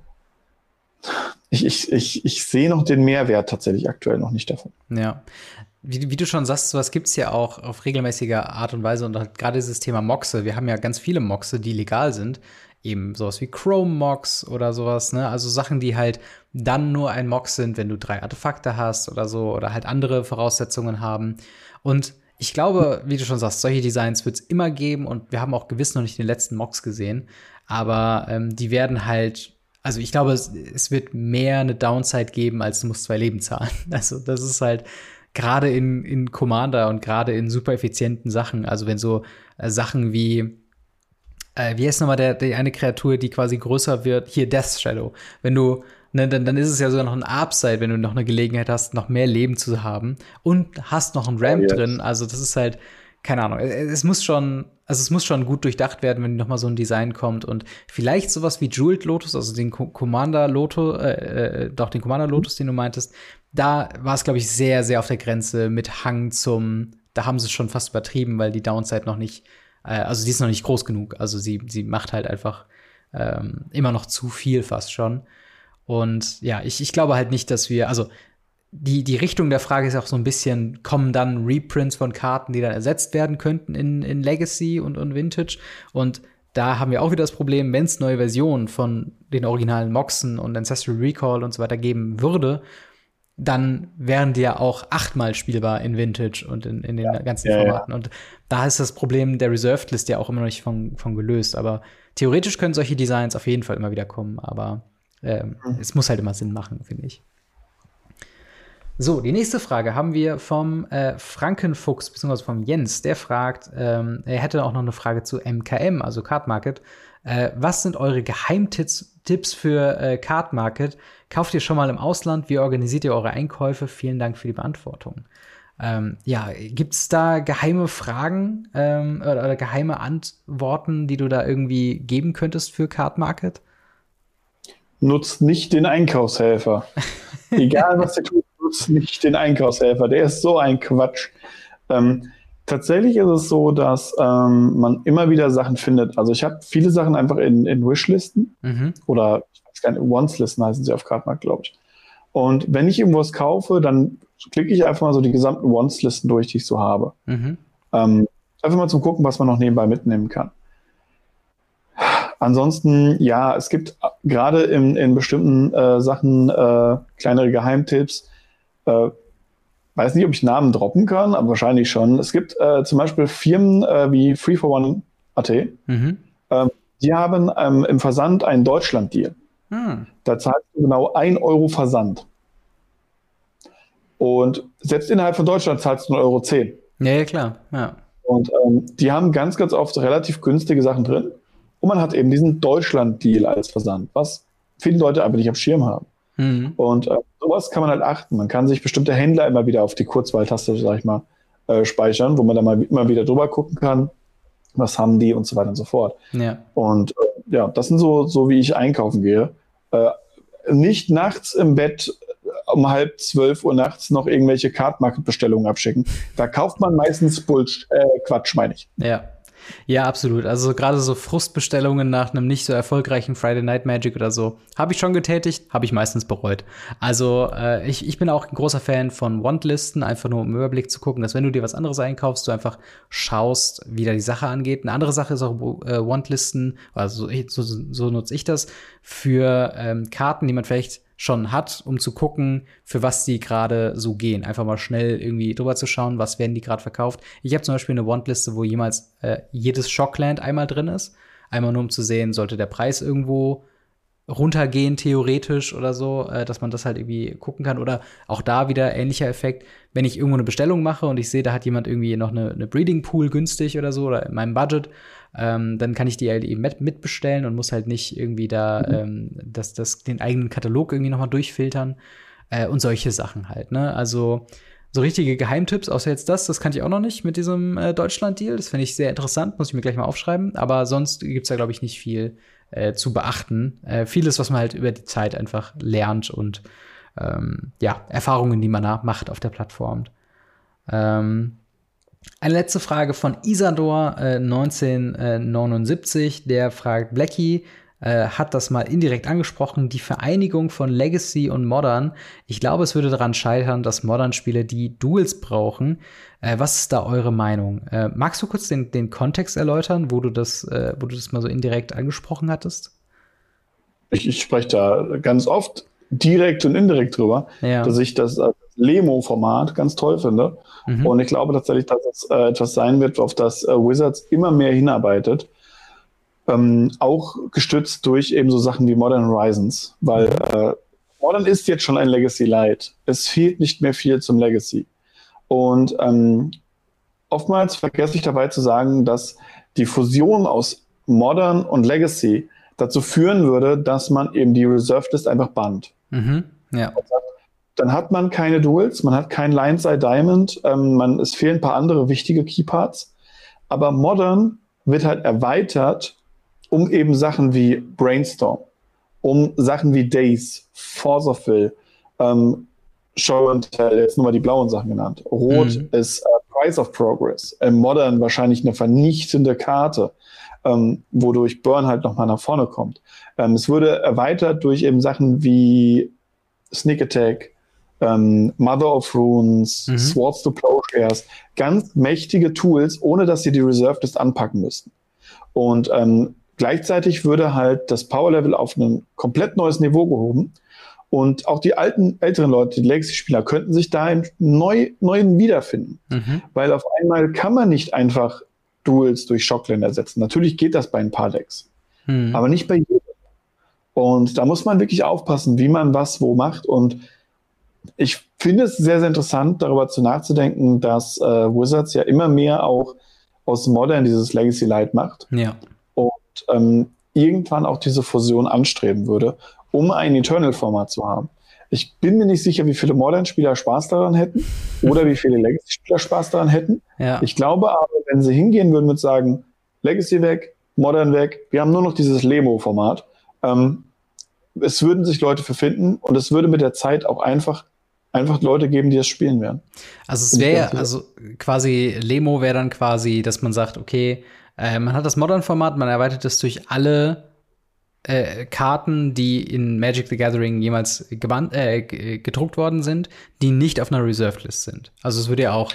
ich, ich, ich, ich sehe noch den Mehrwert tatsächlich aktuell noch nicht davon. Ja. Wie, wie du schon sagst, sowas gibt es ja auch auf regelmäßiger Art und Weise und gerade dieses Thema Moxe. Wir haben ja ganz viele Moxe, die legal sind. Eben sowas wie Chrome Mox oder sowas, ne? Also Sachen, die halt dann nur ein Mox sind, wenn du drei Artefakte hast oder so oder halt andere Voraussetzungen haben. Und ich glaube, wie du schon sagst, solche Designs wird es immer geben und wir haben auch gewiss noch nicht den letzten Mox gesehen. Aber ähm, die werden halt also ich glaube, es, es, wird mehr eine Downside geben, als du musst zwei Leben zahlen. Also das ist halt gerade in, in Commander und gerade in super effizienten Sachen, also wenn so äh, Sachen wie äh, wie heißt nochmal der, die eine Kreatur, die quasi größer wird? Hier Death Shadow. Wenn du, ne, dann, dann ist es ja sogar noch ein Upside, wenn du noch eine Gelegenheit hast, noch mehr Leben zu haben und hast noch ein Ramp oh, yes. drin. Also das ist halt, keine Ahnung, es muss schon, also es muss schon gut durchdacht werden, wenn noch mal so ein Design kommt und vielleicht sowas wie Jeweled Lotus, also den Commander Lotus, äh, äh, doch den Commander Lotus, den du meintest, da war es glaube ich sehr, sehr auf der Grenze mit Hang zum, da haben sie es schon fast übertrieben, weil die Downside noch nicht, äh, also die ist noch nicht groß genug, also sie, sie macht halt einfach ähm, immer noch zu viel fast schon. Und ja, ich, ich glaube halt nicht, dass wir, also die, die Richtung der Frage ist auch so ein bisschen, kommen dann Reprints von Karten, die dann ersetzt werden könnten in, in Legacy und, und Vintage? Und da haben wir auch wieder das Problem, wenn es neue Versionen von den originalen Moxen und Ancestral Recall und so weiter geben würde, dann wären die ja auch achtmal spielbar in Vintage und in, in den ja, ganzen ja, Formaten. Ja. Und da ist das Problem der Reserved List ja auch immer noch nicht von, von gelöst. Aber theoretisch können solche Designs auf jeden Fall immer wieder kommen. Aber ähm, mhm. es muss halt immer Sinn machen, finde ich. So, die nächste Frage haben wir vom äh, Frankenfuchs, beziehungsweise vom Jens. Der fragt, ähm, er hätte auch noch eine Frage zu MKM, also Card Market. Äh, was sind eure Geheimtipps Tipps für äh, Card Market? Kauft ihr schon mal im Ausland? Wie organisiert ihr eure Einkäufe? Vielen Dank für die Beantwortung. Ähm, ja, gibt's da geheime Fragen ähm, oder, oder, geheime Antworten, die du da irgendwie geben könntest für Card Market? Nutzt nicht den Einkaufshelfer. Egal, was ihr tut, nutzt nicht den Einkaufshelfer. Der ist so ein Quatsch. Ähm, tatsächlich ist es so, dass ähm, man immer wieder Sachen findet. Also ich habe viele Sachen einfach in, in Wishlisten mhm. oder ich weiß gar nicht, Wants-Listen heißen sie auf Cardmarkt, glaube ich. Und wenn ich irgendwas kaufe, dann klicke ich einfach mal so die gesamten Wants-Listen durch, die ich so habe. Mhm. Ähm, einfach mal zum Gucken, was man noch nebenbei mitnehmen kann. Ansonsten, ja, es gibt gerade in, in bestimmten äh, Sachen äh, kleinere Geheimtipps. Äh, weiß nicht, ob ich Namen droppen kann, aber wahrscheinlich schon. Es gibt äh, zum Beispiel Firmen äh, wie Free for One AT. Mhm. Ähm, die haben ähm, im Versand einen Deutschland-Deal. Mhm. Da zahlst du genau 1 Euro Versand. Und selbst innerhalb von Deutschland zahlst du 1,10 Euro. 10. Ja, ja, klar. Ja. Und ähm, die haben ganz, ganz oft relativ günstige Sachen drin. Und man hat eben diesen Deutschland-Deal als Versand, was viele Leute einfach nicht am Schirm haben. Mhm. Und äh, sowas kann man halt achten. Man kann sich bestimmte Händler immer wieder auf die Kurzwahltaste, sag ich mal, äh, speichern, wo man dann mal immer wieder drüber gucken kann, was haben die und so weiter und so fort. Ja. Und äh, ja, das sind so, so wie ich einkaufen gehe. Äh, nicht nachts im Bett um halb zwölf Uhr nachts noch irgendwelche Card Market Bestellungen abschicken. Da kauft man meistens Bullsh äh, Quatsch, meine ich. Ja, ja, absolut. Also gerade so Frustbestellungen nach einem nicht so erfolgreichen Friday Night Magic oder so, habe ich schon getätigt, habe ich meistens bereut. Also äh, ich, ich bin auch ein großer Fan von Want-Listen, einfach nur um Überblick zu gucken, dass wenn du dir was anderes einkaufst, du einfach schaust, wie da die Sache angeht. Eine andere Sache ist auch äh, Want-Listen, also so, so, so nutze ich das, für ähm, Karten, die man vielleicht schon hat, um zu gucken, für was die gerade so gehen. Einfach mal schnell irgendwie drüber zu schauen, was werden die gerade verkauft. Ich habe zum Beispiel eine Want-Liste, wo jemals äh, jedes Shockland einmal drin ist. Einmal nur um zu sehen, sollte der Preis irgendwo runtergehen, theoretisch oder so, äh, dass man das halt irgendwie gucken kann. Oder auch da wieder ähnlicher Effekt, wenn ich irgendwo eine Bestellung mache und ich sehe, da hat jemand irgendwie noch eine, eine Breeding Pool günstig oder so oder in meinem Budget, ähm, dann kann ich die halt eben mit, mitbestellen und muss halt nicht irgendwie da mhm. ähm, das, das, den eigenen Katalog irgendwie nochmal durchfiltern äh, und solche Sachen halt. Ne? Also so richtige Geheimtipps, außer jetzt das, das kannte ich auch noch nicht mit diesem äh, Deutschland-Deal. Das finde ich sehr interessant, muss ich mir gleich mal aufschreiben. Aber sonst gibt's da, glaube ich, nicht viel äh, zu beachten. Äh, vieles, was man halt über die Zeit einfach lernt und ähm, ja, Erfahrungen, die man macht auf der Plattform. Ähm, eine letzte Frage von Isador äh, 1979, der fragt Blackie, äh, hat das mal indirekt angesprochen, die Vereinigung von Legacy und Modern. Ich glaube, es würde daran scheitern, dass Modern-Spiele die Duels brauchen. Äh, was ist da eure Meinung? Äh, magst du kurz den, den Kontext erläutern, wo du das, äh, wo du das mal so indirekt angesprochen hattest? Ich, ich spreche da ganz oft direkt und indirekt drüber, ja. dass ich das Lemo-Format ganz toll finde. Mhm. Und ich glaube tatsächlich, dass es äh, etwas sein wird, auf das äh, Wizards immer mehr hinarbeitet. Ähm, auch gestützt durch eben so Sachen wie Modern Horizons, weil äh, Modern ist jetzt schon ein Legacy Light. Es fehlt nicht mehr viel zum Legacy. Und ähm, oftmals vergesse ich dabei zu sagen, dass die Fusion aus Modern und Legacy dazu führen würde, dass man eben die Reserved List einfach bannt. Mhm. Ja. Dann hat man keine Duels, man hat kein Lineside Diamond, ähm, man, es fehlen ein paar andere wichtige Keyparts. Aber Modern wird halt erweitert um eben Sachen wie Brainstorm, um Sachen wie Days, Force of Will, ähm, Show and Tell, jetzt nur mal die blauen Sachen genannt. Rot mhm. ist äh, Price of Progress. Im Modern wahrscheinlich eine vernichtende Karte, ähm, wodurch Burn halt nochmal nach vorne kommt. Ähm, es wurde erweitert durch eben Sachen wie Sneak Attack, ähm, Mother of Runes, mhm. Swords to Plowshares, ganz mächtige Tools, ohne dass sie die Reserved List anpacken müssten. Und ähm, gleichzeitig würde halt das Power Level auf ein komplett neues Niveau gehoben. Und auch die alten, älteren Leute, die Legacy-Spieler, könnten sich da im neu, neuen wiederfinden. Mhm. Weil auf einmal kann man nicht einfach Duels durch Shockland ersetzen. Natürlich geht das bei ein paar Decks. Mhm. Aber nicht bei jedem. Und da muss man wirklich aufpassen, wie man was wo macht. Und ich finde es sehr, sehr interessant, darüber zu nachzudenken, dass äh, Wizards ja immer mehr auch aus Modern dieses Legacy Light macht. Ja. Und ähm, irgendwann auch diese Fusion anstreben würde um ein Eternal-Format zu haben. Ich bin mir nicht sicher, wie viele Modern-Spieler Spaß daran hätten oder wie viele Legacy-Spieler Spaß daran hätten. Ja. Ich glaube aber, wenn sie hingehen würden und sagen, Legacy weg, Modern weg, wir haben nur noch dieses Lemo-Format, ähm, es würden sich Leute für finden und es würde mit der Zeit auch einfach einfach Leute geben, die das spielen werden. Also es wäre, also quasi Lemo wäre dann quasi, dass man sagt, okay, äh, man hat das Modern-Format, man erweitert es durch alle äh, Karten, die in Magic the Gathering jemals äh, gedruckt worden sind, die nicht auf einer Reserved List sind. Also es würde ja auch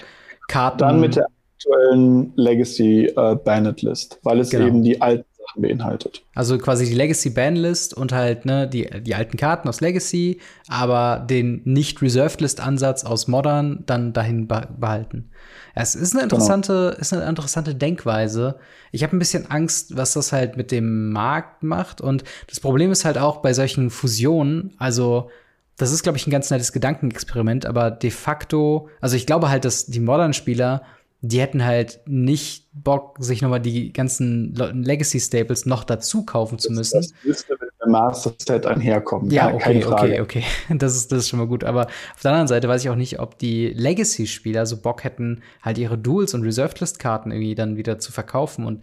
Karten. Dann mit der aktuellen Legacy äh, Banned List, weil es genau. eben die alten beinhaltet. Also quasi die Legacy Ban List und halt ne, die, die alten Karten aus Legacy, aber den nicht Reserved List Ansatz aus Modern dann dahin behalten. Es ist eine genau. interessante, genau. ist eine interessante Denkweise. Ich habe ein bisschen Angst, was das halt mit dem Markt macht. Und das Problem ist halt auch bei solchen Fusionen, also das ist, glaube ich, ein ganz nettes Gedankenexperiment, aber de facto, also ich glaube halt, dass die modernen Spieler die hätten halt nicht Bock, sich nochmal die ganzen Legacy Staples noch dazu kaufen zu müssen. Das, das müsste mit dem Master Set einherkommen. Ja, ja okay, okay, okay. Das ist, das ist schon mal gut. Aber auf der anderen Seite weiß ich auch nicht, ob die Legacy-Spieler so Bock hätten, halt ihre Duels und Reserved List-Karten irgendwie dann wieder zu verkaufen. Und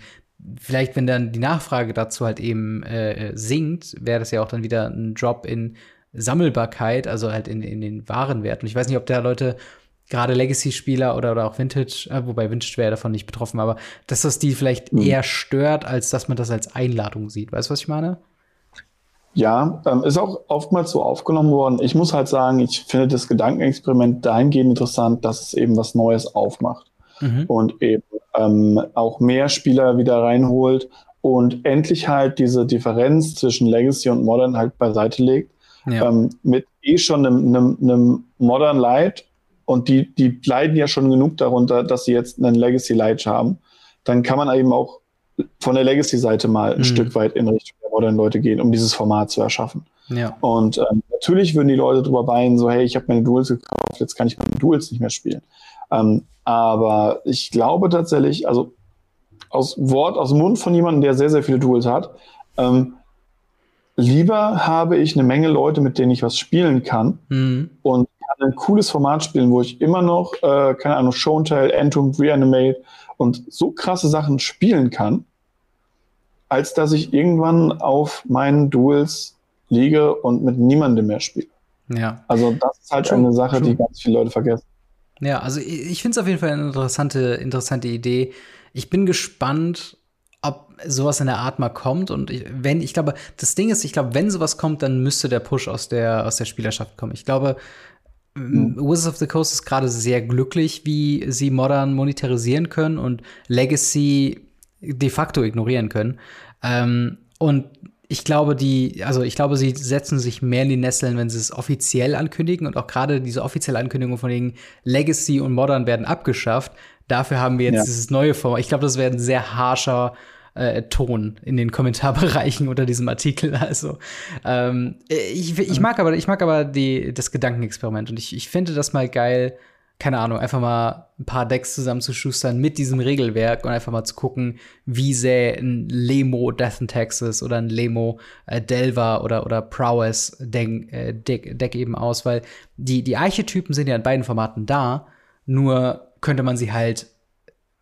vielleicht, wenn dann die Nachfrage dazu halt eben äh, sinkt, wäre das ja auch dann wieder ein Drop in Sammelbarkeit, also halt in, in den Warenwert. Und ich weiß nicht, ob da Leute gerade Legacy-Spieler oder, oder auch Vintage, äh, wobei Vintage wäre davon nicht betroffen, aber dass das die vielleicht mhm. eher stört, als dass man das als Einladung sieht. Weißt du, was ich meine? Ja, ähm, ist auch oftmals so aufgenommen worden. Ich muss halt sagen, ich finde das Gedankenexperiment dahingehend interessant, dass es eben was Neues aufmacht mhm. und eben ähm, auch mehr Spieler wieder reinholt und endlich halt diese Differenz zwischen Legacy und Modern halt beiseite legt. Ja. Ähm, mit eh schon einem, einem, einem Modern Light und die, die leiden ja schon genug darunter, dass sie jetzt einen Legacy Light haben, dann kann man eben auch von der Legacy-Seite mal ein mhm. Stück weit in Richtung der modernen Leute gehen, um dieses Format zu erschaffen. Ja. Und ähm, natürlich würden die Leute drüber weinen, so, hey, ich habe meine Duels gekauft, jetzt kann ich meine Duels nicht mehr spielen. Ähm, aber ich glaube tatsächlich, also aus Wort, aus dem Mund von jemandem, der sehr, sehr viele Duels hat, ähm, lieber habe ich eine Menge Leute, mit denen ich was spielen kann mhm. und ein cooles Format spielen, wo ich immer noch, äh, keine Ahnung, Show and Tell, Entomb, Reanimate und so krasse Sachen spielen kann, als dass ich irgendwann auf meinen Duels liege und mit niemandem mehr spiele. Ja. Also das ist halt true, eine Sache, die ganz viele Leute vergessen. Ja, also ich, ich finde es auf jeden Fall eine interessante, interessante Idee. Ich bin gespannt, ob sowas in der Art mal kommt. Und ich, wenn, ich glaube, das Ding ist, ich glaube, wenn sowas kommt, dann müsste der Push aus der, aus der Spielerschaft kommen. Ich glaube, Mhm. Wizards of the Coast ist gerade sehr glücklich, wie sie Modern monetarisieren können und Legacy de facto ignorieren können. Ähm, und ich glaube, die, also ich glaube, sie setzen sich mehr in die Nesseln, wenn sie es offiziell ankündigen und auch gerade diese offizielle Ankündigung von den Legacy und Modern werden abgeschafft. Dafür haben wir jetzt ja. dieses neue Format. Ich glaube, das wäre ein sehr harscher äh, Ton in den Kommentarbereichen unter diesem Artikel. Also ähm, ich, ich mag aber, ich mag aber die, das Gedankenexperiment. Und ich, ich finde das mal geil, keine Ahnung, einfach mal ein paar Decks zusammenzuschustern mit diesem Regelwerk und einfach mal zu gucken, wie sähe ein Lemo Death in Texas oder ein Lemo äh, Delver oder, oder Prowess Deck, äh, Deck, eben aus, weil die, die Archetypen sind ja in beiden Formaten da, nur könnte man sie halt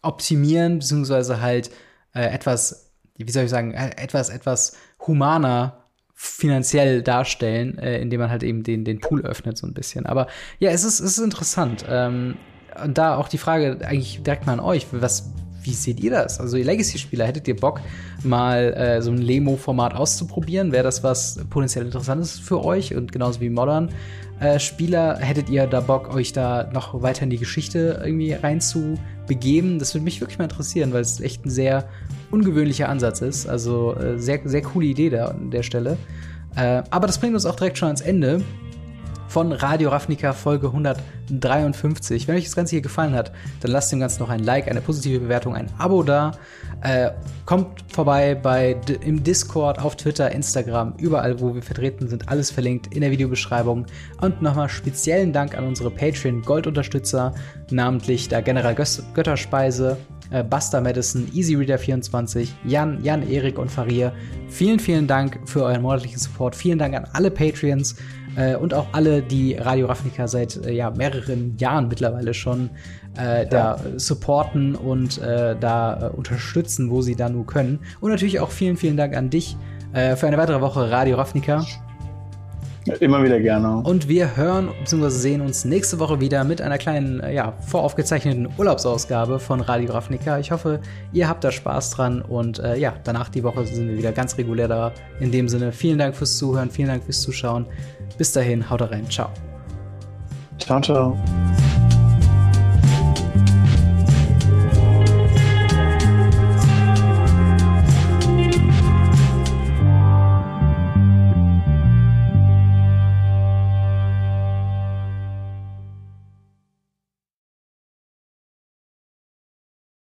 optimieren, beziehungsweise halt äh, etwas, wie soll ich sagen, äh, etwas, etwas humaner finanziell darstellen, äh, indem man halt eben den, den Pool öffnet, so ein bisschen. Aber ja, es ist, es ist interessant. Ähm, und da auch die Frage eigentlich direkt mal an euch, was, wie seht ihr das? Also, ihr Legacy-Spieler, hättet ihr Bock, mal äh, so ein Lemo-Format auszuprobieren? Wäre das was potenziell Interessantes für euch? Und genauso wie Modern äh, Spieler, hättet ihr da Bock, euch da noch weiter in die Geschichte irgendwie reinzubegeben? Das würde mich wirklich mal interessieren, weil es echt ein sehr ungewöhnlicher Ansatz ist. Also äh, sehr, sehr coole Idee da an der Stelle. Äh, aber das bringt uns auch direkt schon ans Ende von Radio Ravnica Folge 153. Wenn euch das Ganze hier gefallen hat, dann lasst dem Ganzen noch ein Like, eine positive Bewertung, ein Abo da. Äh, kommt vorbei bei im Discord, auf Twitter, Instagram, überall, wo wir vertreten sind, alles verlinkt in der Videobeschreibung. Und nochmal speziellen Dank an unsere Patreon Gold-Unterstützer, namentlich der General Götterspeise, äh, Buster Madison, EasyReader24, Jan, Jan, Erik und Farir. Vielen, vielen Dank für euren monatlichen Support. Vielen Dank an alle Patreons äh, und auch alle, die Radio Ravnica seit äh, ja, mehreren Jahren mittlerweile schon äh, ja. da supporten und äh, da äh, unterstützen, wo sie da nur können. Und natürlich auch vielen, vielen Dank an dich für eine weitere Woche Radio Ravnica. Immer wieder gerne. Und wir hören bzw. sehen uns nächste Woche wieder mit einer kleinen, äh, ja, voraufgezeichneten Urlaubsausgabe von Radio Ravnica. Ich hoffe, ihr habt da Spaß dran und äh, ja, danach die Woche sind wir wieder ganz regulär da. In dem Sinne, vielen Dank fürs Zuhören, vielen Dank fürs Zuschauen. Bis dahin, haut rein, ciao. Ciao, ciao.